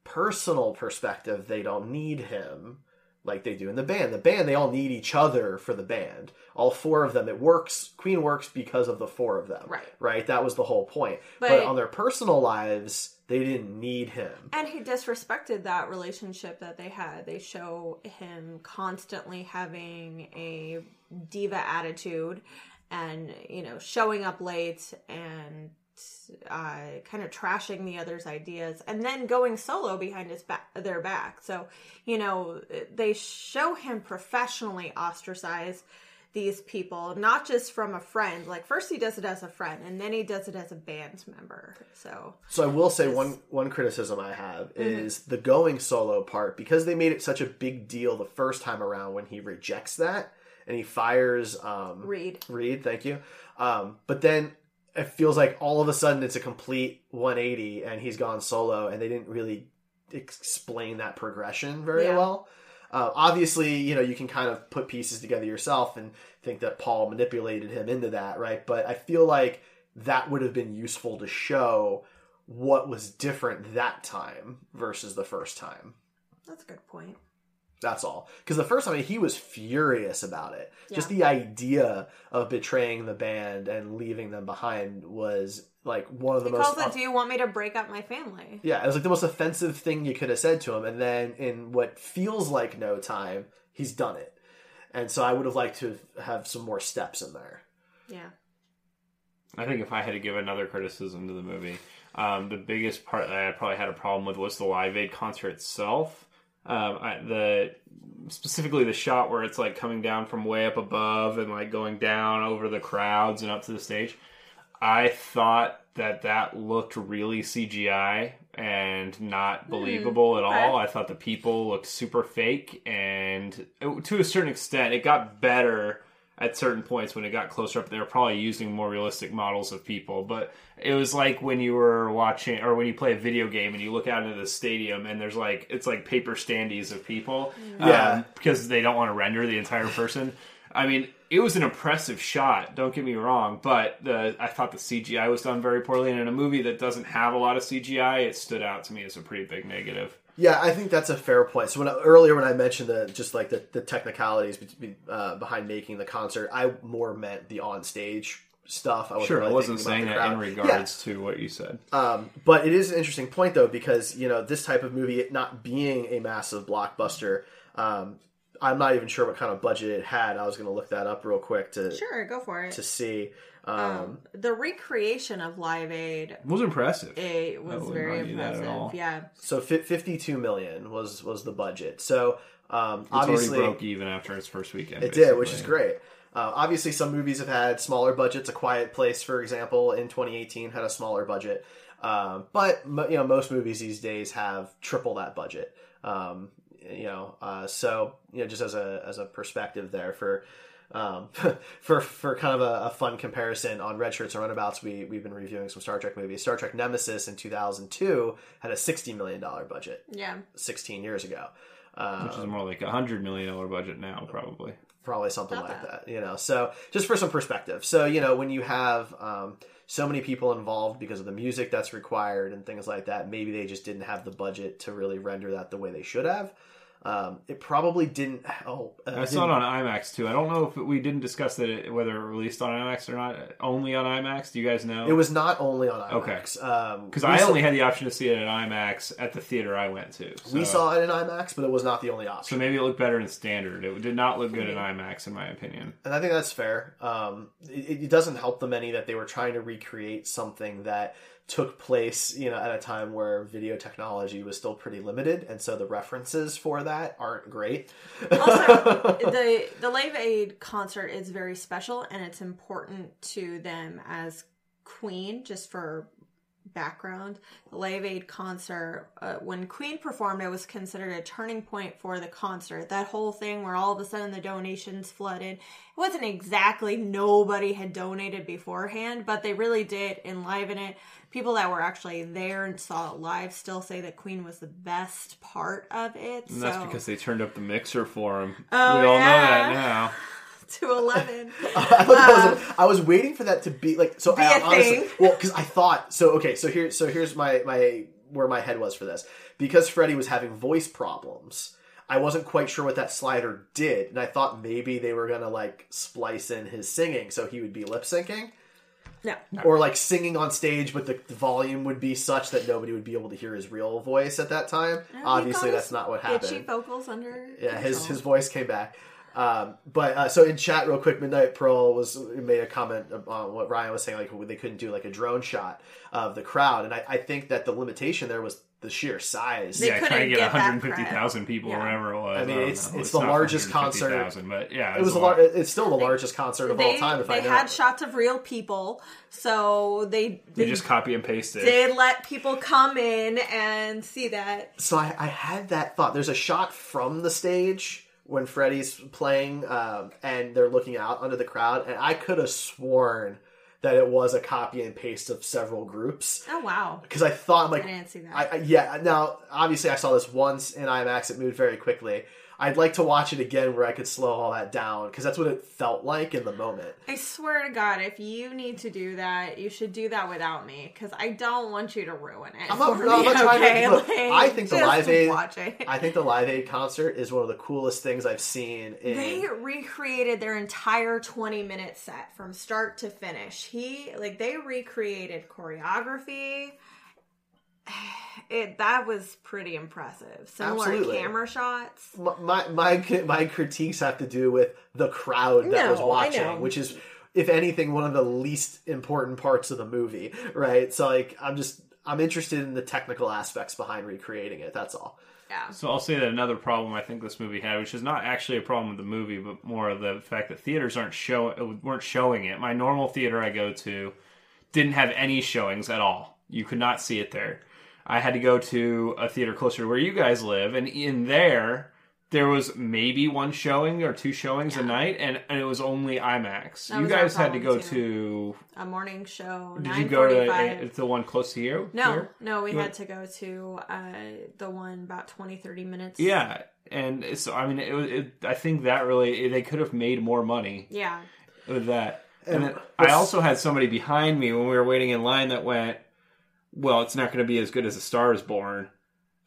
personal perspective, they don't need him like they do in the band. The band, they all need each other for the band. All four of them, it works. Queen works because of the four of them, Right. Right. That was the whole point. But, But- on their personal lives, they didn't need him. And he disrespected that relationship that they had. They show him constantly having a diva attitude and, you know, showing up late and uh, kind of trashing the other's ideas and then going solo behind his back, their back. So, you know, they show him professionally ostracize these people, not just from a friend. Like first he does it as a friend and then he does it as a band member. So, So I will say one one criticism I have is the going solo part because they made it such a big deal the first time around when he rejects that and he fires um, Reed. Reed, thank you. Um, but then it feels like all of a sudden it's a complete 180 and he's gone solo and they didn't really explain that progression very Yeah. well. Uh, obviously, you know, you can kind of put pieces together yourself and think that Paul manipulated him into that, right? But I feel like that would have been useful to show what was different that time versus the first time. That's a good point. That's all. Because the first time he was furious about it. Just the idea of betraying the band and leaving them behind was like one of the He most. calls it, "Do you want me to break up my family?" yeah, it was like the most offensive thing you could have said to him. And then in what feels like no time, he's done it. And so I would have liked to have some more steps in there. Yeah. I think if I had to give another criticism to the movie, um, the biggest part that I probably had a problem with was the Live Aid concert itself. Um, I, the specifically the shot where it's like coming down from way up above and like going down over the crowds and up to the stage. I thought that that looked really CGI and not believable at all. I thought the people looked super fake, and it- to a certain extent, it got better at certain points when it got closer up. They were probably using more realistic models of people, but it was like when you were watching or when you play a video game and you look out into the stadium and there's like it's like paper standees of people, Yeah. um, because they don't want to render the entire person. I mean, it was an impressive shot. Don't get me wrong, but the I thought the CGI was done very poorly. And in a movie that doesn't have a lot of CGI, it stood out to me as a pretty big negative. Yeah, I think that's a fair point. So when I, earlier when I mentioned the just like the, the technicalities be, uh, behind making the concert, I more meant the on stage stuff. I wasn't Sure, I wasn't saying that in crowd. Yeah. regards to what you said. Um, but it is an interesting point though because you know this type of movie, it not being a massive blockbuster, um, I'm not even sure what kind of budget it had. I was going to look that up real quick to Sure, go for it. to see. Um, um, the recreation of Live Aid It was impressive. it was very argue that at all. impressive. Yeah. so fi 52 million was was the budget. So um, It's obviously already broke even after its first weekend. It did, which is great. Uh, obviously, some movies have had smaller budgets. A Quiet Place, for example, in 2018 had a smaller budget. Um, but you know, most movies these days have triple that budget. Um, you know, uh, so you know, just as a as a perspective there for. Um, for for kind of a, a fun comparison on Red Shirts and Runabouts, we we've been reviewing some Star Trek movies. Star Trek Nemesis in 2002 had a 60 million dollar budget, Yeah. 16 years ago. Uh, Which is more like a hundred million dollar budget now, probably. probably something Not like bad. that you know so just for some perspective so you know when you have um, so many people involved because of the music that's required and things like that maybe they just didn't have the budget to really render that the way they should have Um, it probably didn't help. Uh, I saw it on IMAX too. I don't know if it, we didn't discuss that it, whether it released on IMAX or not. Only on IMAX. Do you guys know? It was not only on IMAX. Um, because we I saw- only had the option to see it at IMAX at the theater I went to. we saw it in IMAX, but it was not the only option. So maybe it looked better in standard. It did not look good in IMAX, in my opinion. and I think that's fair. Um, it, it doesn't help them any that they were trying to recreate something that took place, you know, at a time where video technology was still pretty limited, and so the references for that aren't great. also the the live aid concert is very special and it's important to them as queen just for background the live aid concert uh, when queen performed it was considered a turning point for the concert that whole thing where all of a sudden the donations flooded it wasn't exactly nobody had donated beforehand but they really did enliven it people that were actually there and saw it live still say that queen was the best part of it And that's because they turned up the mixer for him. Oh, we all know that now. To 11 I, thought that was, uh, I was waiting for that to be like so. Be I, a honestly, thing. well, because I thought so. Okay, so here, so here's my my where my head was for this because Freddie was having voice problems. I wasn't quite sure what that slider did, and I thought maybe they were gonna like splice in his singing so he would be lip syncing. no Or like singing on stage, but the, the volume would be such that nobody would be able to hear his real voice at that time. Obviously, that's not what happened. Itchy vocals under. Yeah, his his voice came back. Um, but uh, so in chat, real quick, Midnight Pearl was made a comment on what Ryan was saying, like they couldn't do like a drone shot of the crowd, and I, I think that the limitation there was the sheer size. They yeah, trying to couldn't get, get 150,000 people, Yeah. or whatever it was. I mean, don't it's- it's the largest concert- 150,000, but yeah, it was a lot. lar- It's still the largest concert of all time. If they I know. had shots of real people, so they They they just copy and paste it. did let people come in and see that. so I, I had that thought. There's a shot from the stage when Freddie's playing, um, and they're looking out under the crowd, and I could have sworn that it was a copy and paste of several groups. Oh wow! because I thought like I didn't see that. I, I, yeah. Now, obviously, I saw this once in IMAX. It moved very quickly. I'd like to watch it again where I could slow all that down because that's what it felt like in the moment. I swear to God, if you need to do that, you should do that without me because I don't want you to ruin it. I'm not, for no, I'm not trying okay? to. Look, Like, I think the Live Aid. I think the Live Aid concert is one of the coolest things I've seen. In, They recreated their entire 20 minute set from start to finish. He like they recreated choreography. It that was pretty impressive. Similar Absolutely. camera shots. my my my critiques have to do with the crowd that No, was watching, which is, if anything, one of the least important parts of the movie. Right? So like, I'm just I'm interested in the technical aspects behind recreating it. That's all. Yeah. So I'll say that another problem I think this movie had, which is not actually a problem with the movie, but more of the fact that theaters aren't show weren't showing it. My normal theater I go to didn't have any showings at all. You could not see it there. I had to go to a theater closer to where you guys live, and in there there was maybe one showing or two showings a night, and, and it was only IMAX. That you was our guys had to go problem, too. to. A morning show. Did you go to 9:45. uh, the one close to you? No, here? no, we You had to go to uh, the one about 20, 30 minutes. Yeah, and so I mean, it, was- it, I think that really they could have made more money Yeah. with that. And, then I also had somebody behind me when we were waiting in line that went, "Well, it's not going to be as good as A Star Is Born."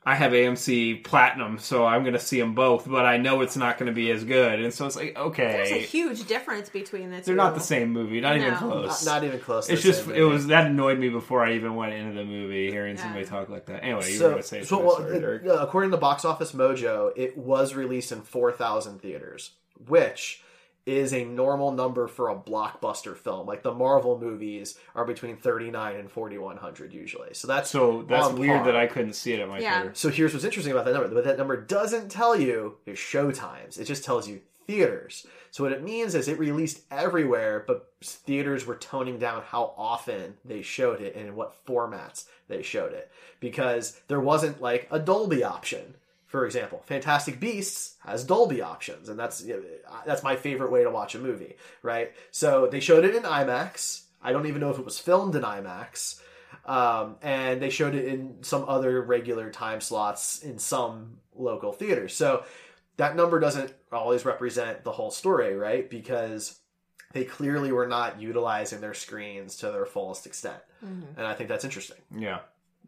I have AMC Platinum, so I'm going to see them both, but I know it's not going to be as good. And so it's like, okay, There's a huge difference between the two. they're not the same movie, not even close. Not, not even close. to it's the just same it was that annoyed me before I even went into the movie hearing Yeah. somebody talk like that. Anyway, you were going to say so well, sorry, it- uh, according to Box Office Mojo, it was released in 4,000 theaters, which is a normal number for a blockbuster film. Like the Marvel movies are between 39 and 4,100 usually. So that's So that's on weird par. that I couldn't see it at my Yeah. theater. So here's what's interesting about that number. What that number doesn't tell you is show times. It just tells you theaters. So what it means is it released everywhere, but theaters were toning down how often they showed it and in what formats they showed it. Because there wasn't like a Dolby option. For example, Fantastic Beasts has Dolby options, and that's you know, that's my favorite way to watch a movie, right? So they showed it in IMAX. I don't even know if it was filmed in IMAX um, and they showed it in some other regular time slots in some local theaters. So that number doesn't always represent the whole story, right? Because they clearly were not utilizing their screens to their fullest extent, and I think that's interesting. Yeah.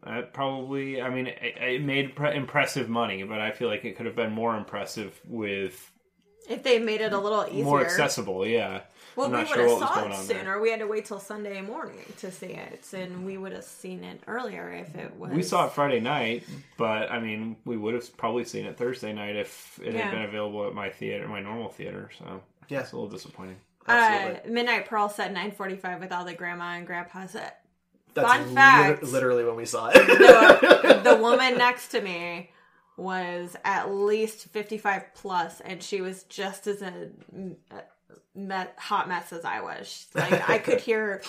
Uh, probably, I mean, it, it made pre- impressive money, but I feel like it could have been more impressive with If they made it a little easier. more accessible. Yeah. Well, I'm we not would sure have saw it on there. sooner. We had to wait till Sunday morning to see it, and we would have seen it earlier if it was. We saw it Friday night, but I mean, we would have probably seen it Thursday night if it Yeah. had been available at my theater, my normal theater. So Yeah. it's a little disappointing. Uh, Absolutely. Midnight Pearl said 9:45 with all the grandma and grandpas. At That's fun lit- fact. literally when we saw it. the, the woman next to me was at least 55 plus and she was just as a, a me- hot mess as I was. Like I could hear her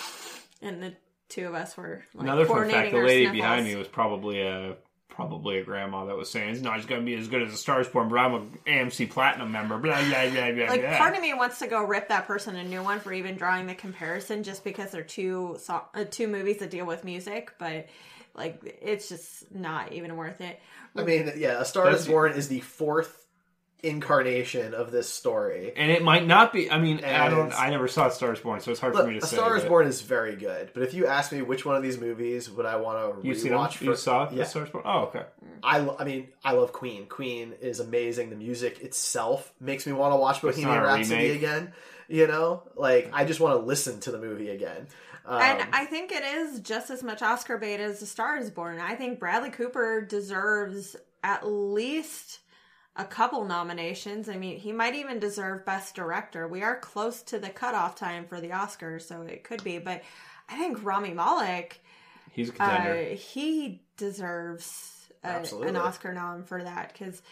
and the two of us were like Another fun fact: the lady sniffles. behind me was probably a probably a grandma that was saying it's not going to be as good as a Stars Born, but I'm a AMC Platinum member. Blah blah blah blah. like blah. part of me wants to go rip that person a new one for even drawing the comparison just because they're two so- uh, two movies that deal with music but like it's just not even worth it I mean, yeah, A Star That's- is Born is the fourth incarnation of this story. and it might not be. I mean, I don't. I never saw Stars Born, so it's hard Look, for me to A say. Star is but- Born is very good, but if you ask me which one of these movies would I want to You've seen them? rewatch, You for- saw yeah, the Stars Born? Oh, okay. I, lo- I mean, I love Queen. Queen is amazing. The music itself makes me want to watch Bohemian not a Rhapsody remake. again. You know, like I just want to listen to the movie again. Um, And I think it is just as much Oscar bait as The Star is Born. I think Bradley Cooper deserves at least a couple nominations. I mean, he might even deserve Best Director. We are close to the cutoff time for the Oscars, so it could be. But I think Rami Malek, He's a contender. uh, he deserves a, an Oscar nom for that because.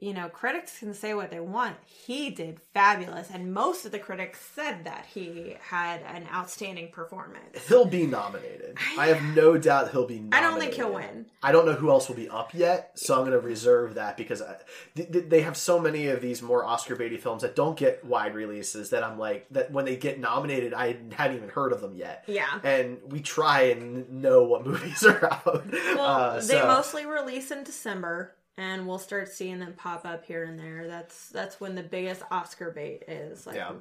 You know, critics can say what they want. He did fabulous, and most of the critics said that he had an outstanding performance. he'll be nominated. I have no doubt he'll be. nominated. I don't think he'll win. I don't know who else will be up yet, so I'm going to reserve that because I, th- th- they have so many of these more Oscar baity films that don't get wide releases that I'm like that when they get nominated, I hadn't even heard of them yet. Yeah. and we try and know what movies are out. Well, Uh, they mostly release in December, and we'll start seeing them pop up here and there. That's that's when the biggest Oscar bait is. Like Yeah.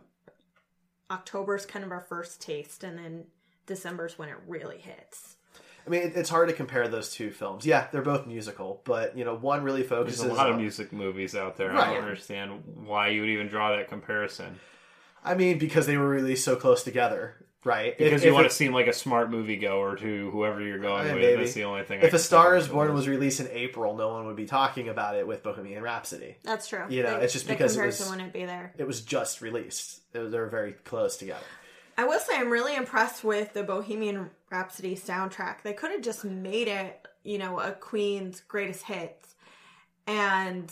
October's kind of our first taste, and then December's when it really hits. I mean, it's hard to compare those two films. Yeah, they're both musical, but you know, one really focuses. There's a lot of music movies out there. I don't understand why you would even draw that comparison. I mean, because they were released so close together, right? Because If- you if want it- to seem like a smart movie goer to whoever you're going with. maybe. That's the only thing. If can A Star Is of. Born was released in April, no one would be talking about it with Bohemian Rhapsody. That's true. You know, The- it's just the because it was- wouldn't be there. It was just released. It was, they were very close together. I will say I'm really impressed with the Bohemian Rhapsody soundtrack. They could have just made it, you know, a Queen's greatest hits, and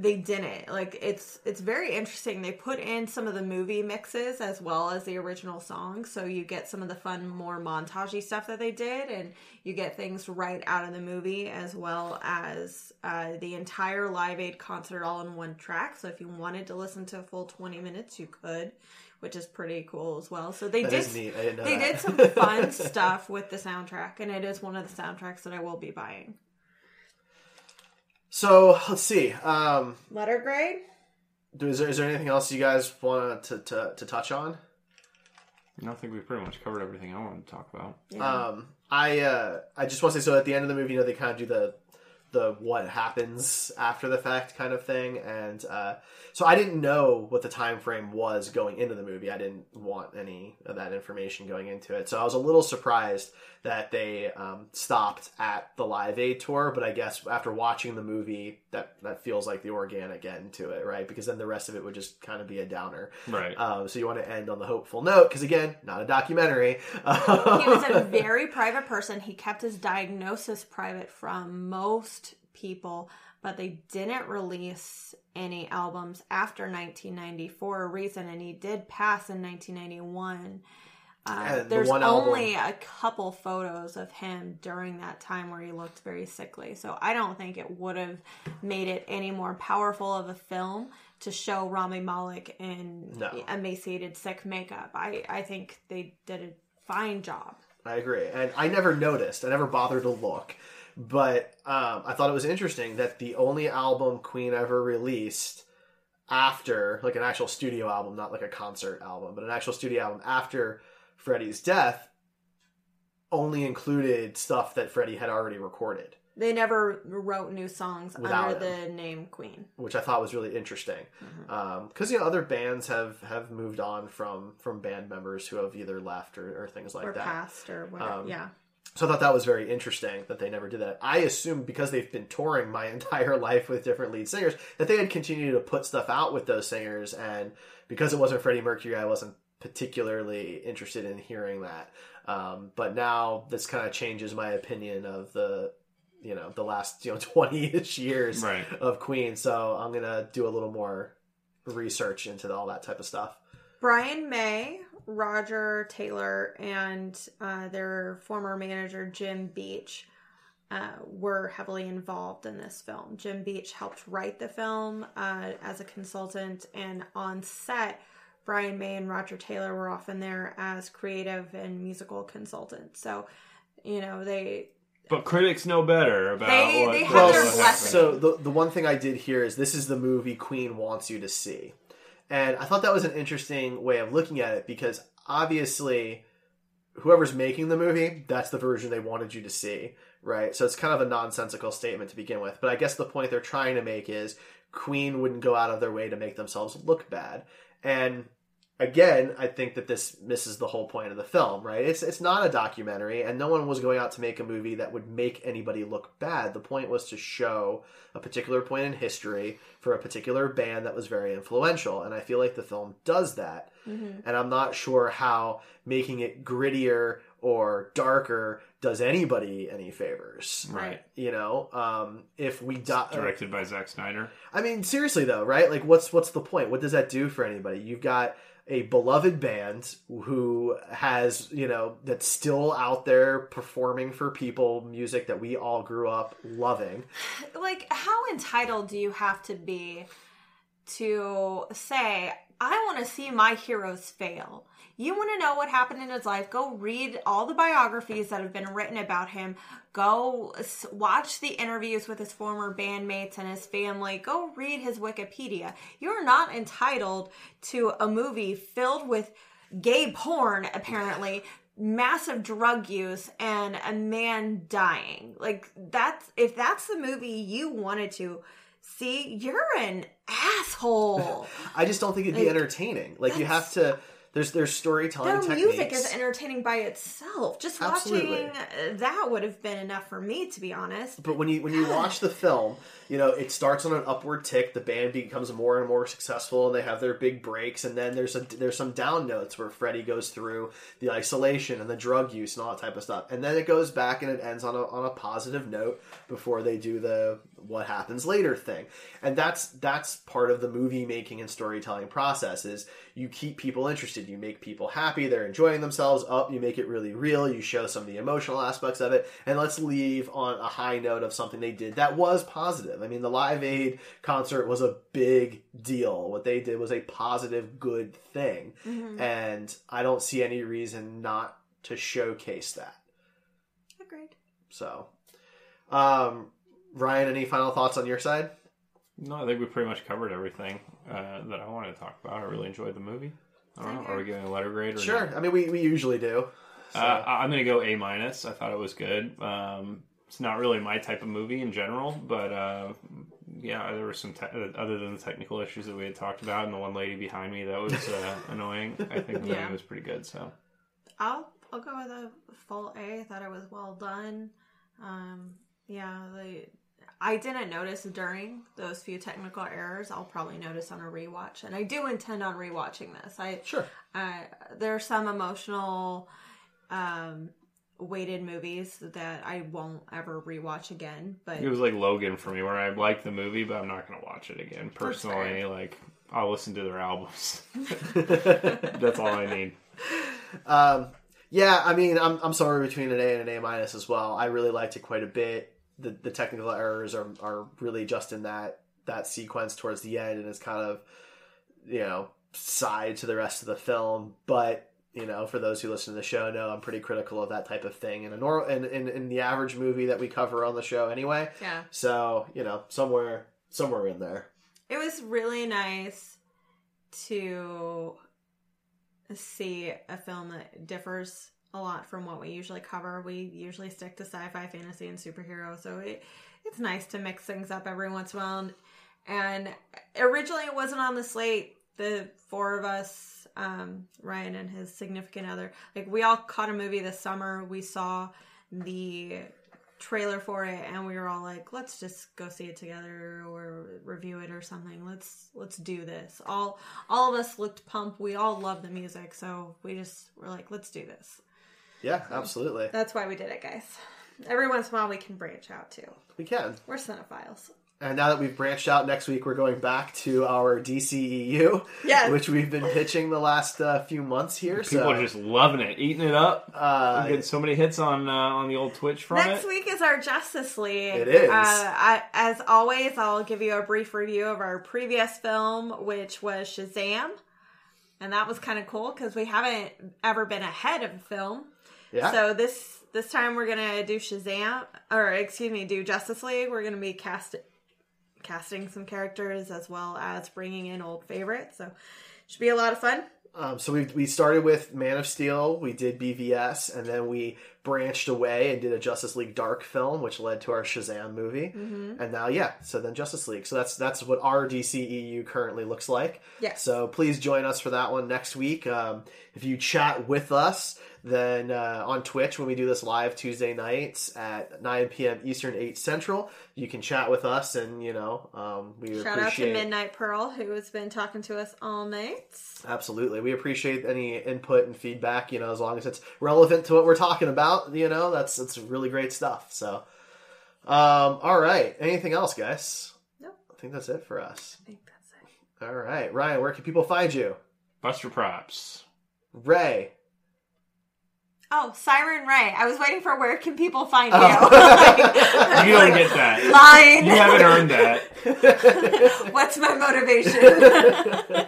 they didn't. Like it's it's very interesting. They put in some of the movie mixes as well as the original songs, so you get some of the fun, more montagey stuff that they did, and you get things right out of the movie as well as uh, the entire Live Aid concert all in one track. So if you wanted to listen to a full 20 minutes, you could. Which is pretty cool as well. So they That did is neat. I didn't know they that. did some fun stuff with the soundtrack, and it is one of the soundtracks that I will be buying. So let's see. Um, Letter grade. is there, is there anything else you guys want to, to, to touch on? I think we've pretty much covered everything I wanted to talk about. Um, I uh, I just want to say so at the end of the movie, you know, they kind of do the the what happens after the fact kind of thing, and uh, so I didn't know what the time frame was going into the movie. I didn't want any of that information going into it, so I was a little surprised that they um, stopped at the Live Aid tour. But I guess after watching the movie, that that feels like the organic end to it, right? Because then the rest of it would just kind of be a downer. Right. Um, so you want to end on the hopeful note because again, not a documentary. He was a very private person. He kept his diagnosis private from most people, but they didn't release any albums after 1994 a reason, and he did pass in 1991. Uh, And the there's album- only a couple photos of him during that time where he looked very sickly. So I don't think it would have made it any more powerful of a film to show Rami Malek in No. emaciated, sick makeup. I, I think they did a fine job. I agree, and I never noticed. I never bothered to look, but um, I thought it was interesting that the only album Queen ever released after, like an actual studio album, not like a concert album, but an actual studio album after Freddie's death, only included stuff that Freddie had already recorded, They never wrote new songs Without under him. the name Queen. which I thought was really interesting. Because you know other bands have have moved on from from band members who have either left or, or things like or that. past or whatever. Um, yeah. So I thought that was very interesting that they never did that. I assumed because they've been touring my entire life with different lead singers that they had continued to put stuff out with those singers, and because it wasn't Freddie Mercury, I wasn't particularly interested in hearing that. Um, but now this kind of changes my opinion of the, you know, the last you know twenty ish years Right. of Queen. So I'm gonna do a little more research into all that type of stuff. Brian May, Roger Taylor, and uh, their former manager Jim Beach uh, were heavily involved in this film. Jim Beach helped write the film uh, as a consultant, and on set, Brian May and Roger Taylor were often there as creative and musical consultants. So, you know, they But critics know better about They- what, they have will their blessing. So the the one thing I did here is this is the movie Queen wants you to see, and I thought that was an interesting way of looking at it because obviously, whoever's making the movie, that's the version they wanted you to see, right? So it's kind of a nonsensical statement to begin with, but I guess the point they're trying to make is Queen wouldn't go out of their way to make themselves look bad, and again, I think that this misses the whole point of the film, right? It's it's not a documentary, and no one was going out to make a movie that would make anybody look bad. The point was to show a particular point in history for a particular band that was very influential, and I feel like the film does that. And I'm not sure how making it grittier or darker does anybody any favors. Right. You know, um, if we die, Directed by Zack Snyder. I mean, seriously though, right? Like, what's what's the point? What does that do for anybody? You've got a beloved band who has, you know, that's still out there performing for people music that we all grew up loving. like how entitled do you have to be to say i want to see my heroes fail you want to know what happened in his life? Go read all the biographies that have been written about him. Go watch the interviews with his former bandmates and his family. Go read his wikipedia. You're not entitled to a movie filled with gay porn apparently. Massive drug use and a man dying. Like that's if that's the movie you wanted to see you're an asshole. I just don't think it'd be Like, entertaining. Like you have to. There's there's storytelling their techniques. music is entertaining by itself just Absolutely. watching uh, that would have been enough for me to be honest But when you when you watch the film, you know it starts on an upward tick. The band becomes more and more successful, and they have their big breaks. And then there's a there's some down notes where Freddie goes through the isolation and the drug use and all that type of stuff. And then it goes back and it ends on a on a positive note before they do the what happens later thing. And that's that's part of the movie making and storytelling process is you keep people interested, you make people happy, they're enjoying themselves up, you make it really real, you show some of the emotional aspects of it, and let's leave on a high note of something they did that was positive. I mean, the Live Aid concert was a big deal. What they did was a positive, good thing. And I don't see any reason not to showcase that. agreed So, um, Ryan, any final thoughts on your side? No, I think we pretty much covered everything uh, that I wanted to talk about. I really enjoyed the movie. I don't know. Are we giving a letter grade or Sure. not? I mean, we, we usually do. Uh, I- I'm going to go A minus. I thought it was good. Um, it's not really my type of movie in general, but uh, yeah, there were some te- uh, other than the technical issues that we had talked about, and the one lady behind me that was uh, annoying. I think the Yeah. movie was pretty good. So I'll I'll go with a full A. I thought it was well done. Um, yeah, the I didn't notice during those few technical errors. I'll probably notice on a rewatch, and I do intend on rewatching this. I Sure. uh, there are some emotional um, weighted movies that I won't ever rewatch again. But it was like Logan for me, where I liked the movie, but I'm not going to watch it again. Personally, fair. like I'll listen to their albums. That's all I need. Um, yeah, I mean, I'm, I'm somewhere between an A and an A minus as well. I really liked it quite a bit. The, the technical errors are, are really just in that, that sequence towards the end, and it's kind of, you know, side to the rest of the film. But, you know, for those who listen to the show know I'm pretty critical of that type of thing in a normal in, in, in the average movie that we cover on the show anyway. yeah, So, you know, somewhere somewhere in there. it was really nice to see a film that differs a lot from what we usually cover. We usually stick to sci-fi, fantasy, and superhero, so it it's nice to mix things up every once in a while. And originally, it wasn't on the slate. The four of us, um, Ryan and his significant other, like we all caught a movie this summer. We saw the trailer for it and we were all like let's just go see it together or review it or something let's let's do this all all of us looked pumped we all love the music so we just were like let's do this Yeah, absolutely. that's why we did it guys every once in a while we can branch out too We can. we're cinephiles And now that we've branched out, next week we're going back to our DCEU, Yes. which we've been pitching the last uh, few months here. People so, are just loving it, eating it up. uh, getting so many hits on uh, on the old Twitch from Next it. week is our Justice League. It is. Uh, I, as always, I'll give you a brief review of our previous film, which was Shazam, and that was kind of cool because we haven't ever been ahead of a film. Yeah. So this this time we're gonna do Shazam, or excuse me, do Justice League. We're gonna be cast casting some characters as well as bringing in old favorites. So should be a lot of fun. Um, so we we started with Man of Steel, we did BVS, and then we branched away and did a Justice League Dark film, which led to our Shazam movie, Mm-hmm. and now yeah, so then Justice League. So that's that's what our DCEU currently looks like. Yes. So please join us for that one next week. Um, if you chat with us, then uh, on Twitch when we do this live Tuesday nights at 9 p.m. Eastern, 8 Central, you can chat with us, and you know um, we Shout out to Midnight Pearl who has been talking to us all night. Absolutely. We appreciate any input and feedback, you know, as long as it's relevant to what we're talking about, you know, that's that's really great stuff. So um all right. Anything else, guys? Nope. I think that's it for us. I think that's it. All right. Ryan, where can people find you? Buster Props. Ray. Oh, Siren Ray. I was waiting for where can people find you? Oh. You don't get that. Line. You haven't earned that. What's my motivation?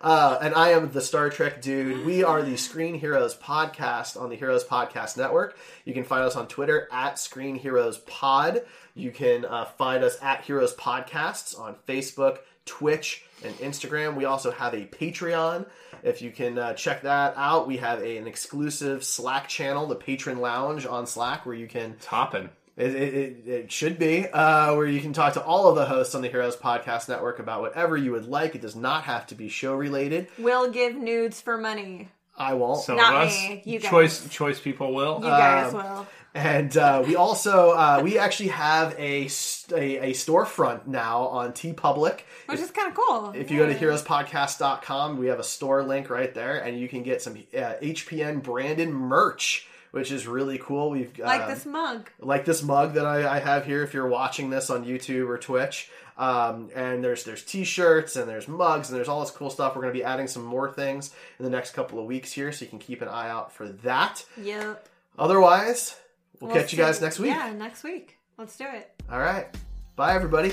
Uh, and I am the Star Trek dude. We are the Screen Heroes podcast on the Heroes Podcast Network. You can find us on Twitter at Screen Heroes Pod. You can uh, find us at Heroes Podcasts on Facebook, Twitch, and Instagram. We also have a Patreon. If you can uh, check that out, we have a, an exclusive Slack channel, the Patron Lounge on Slack, where you can Topping. it, it, it, it should be uh, where you can talk to all of the hosts on the Heroes Podcast Network about whatever you would like. It does not have to be show related. we'll give nudes for money. I won't. Some Not of us, me, you guys. choice choice people will. You guys Um, will. And uh, we also uh, we actually have a, st- a a storefront now on TeePublic. Which is kind of cool. If you go to heroespodcast.com, we have a store link right there, and you can get some uh, HPN branded merch, which is really cool. We've uh, Like this mug. like this mug that I, I have here if you're watching this on YouTube or Twitch. Um, and there's there's t-shirts and there's mugs and there's all this cool stuff. We're going to be adding some more things in the next couple of weeks here, so you can keep an eye out for that. Yep. Otherwise, we'll, We'll catch you guys next week. Yeah, next week. Let's do it. All right, bye everybody.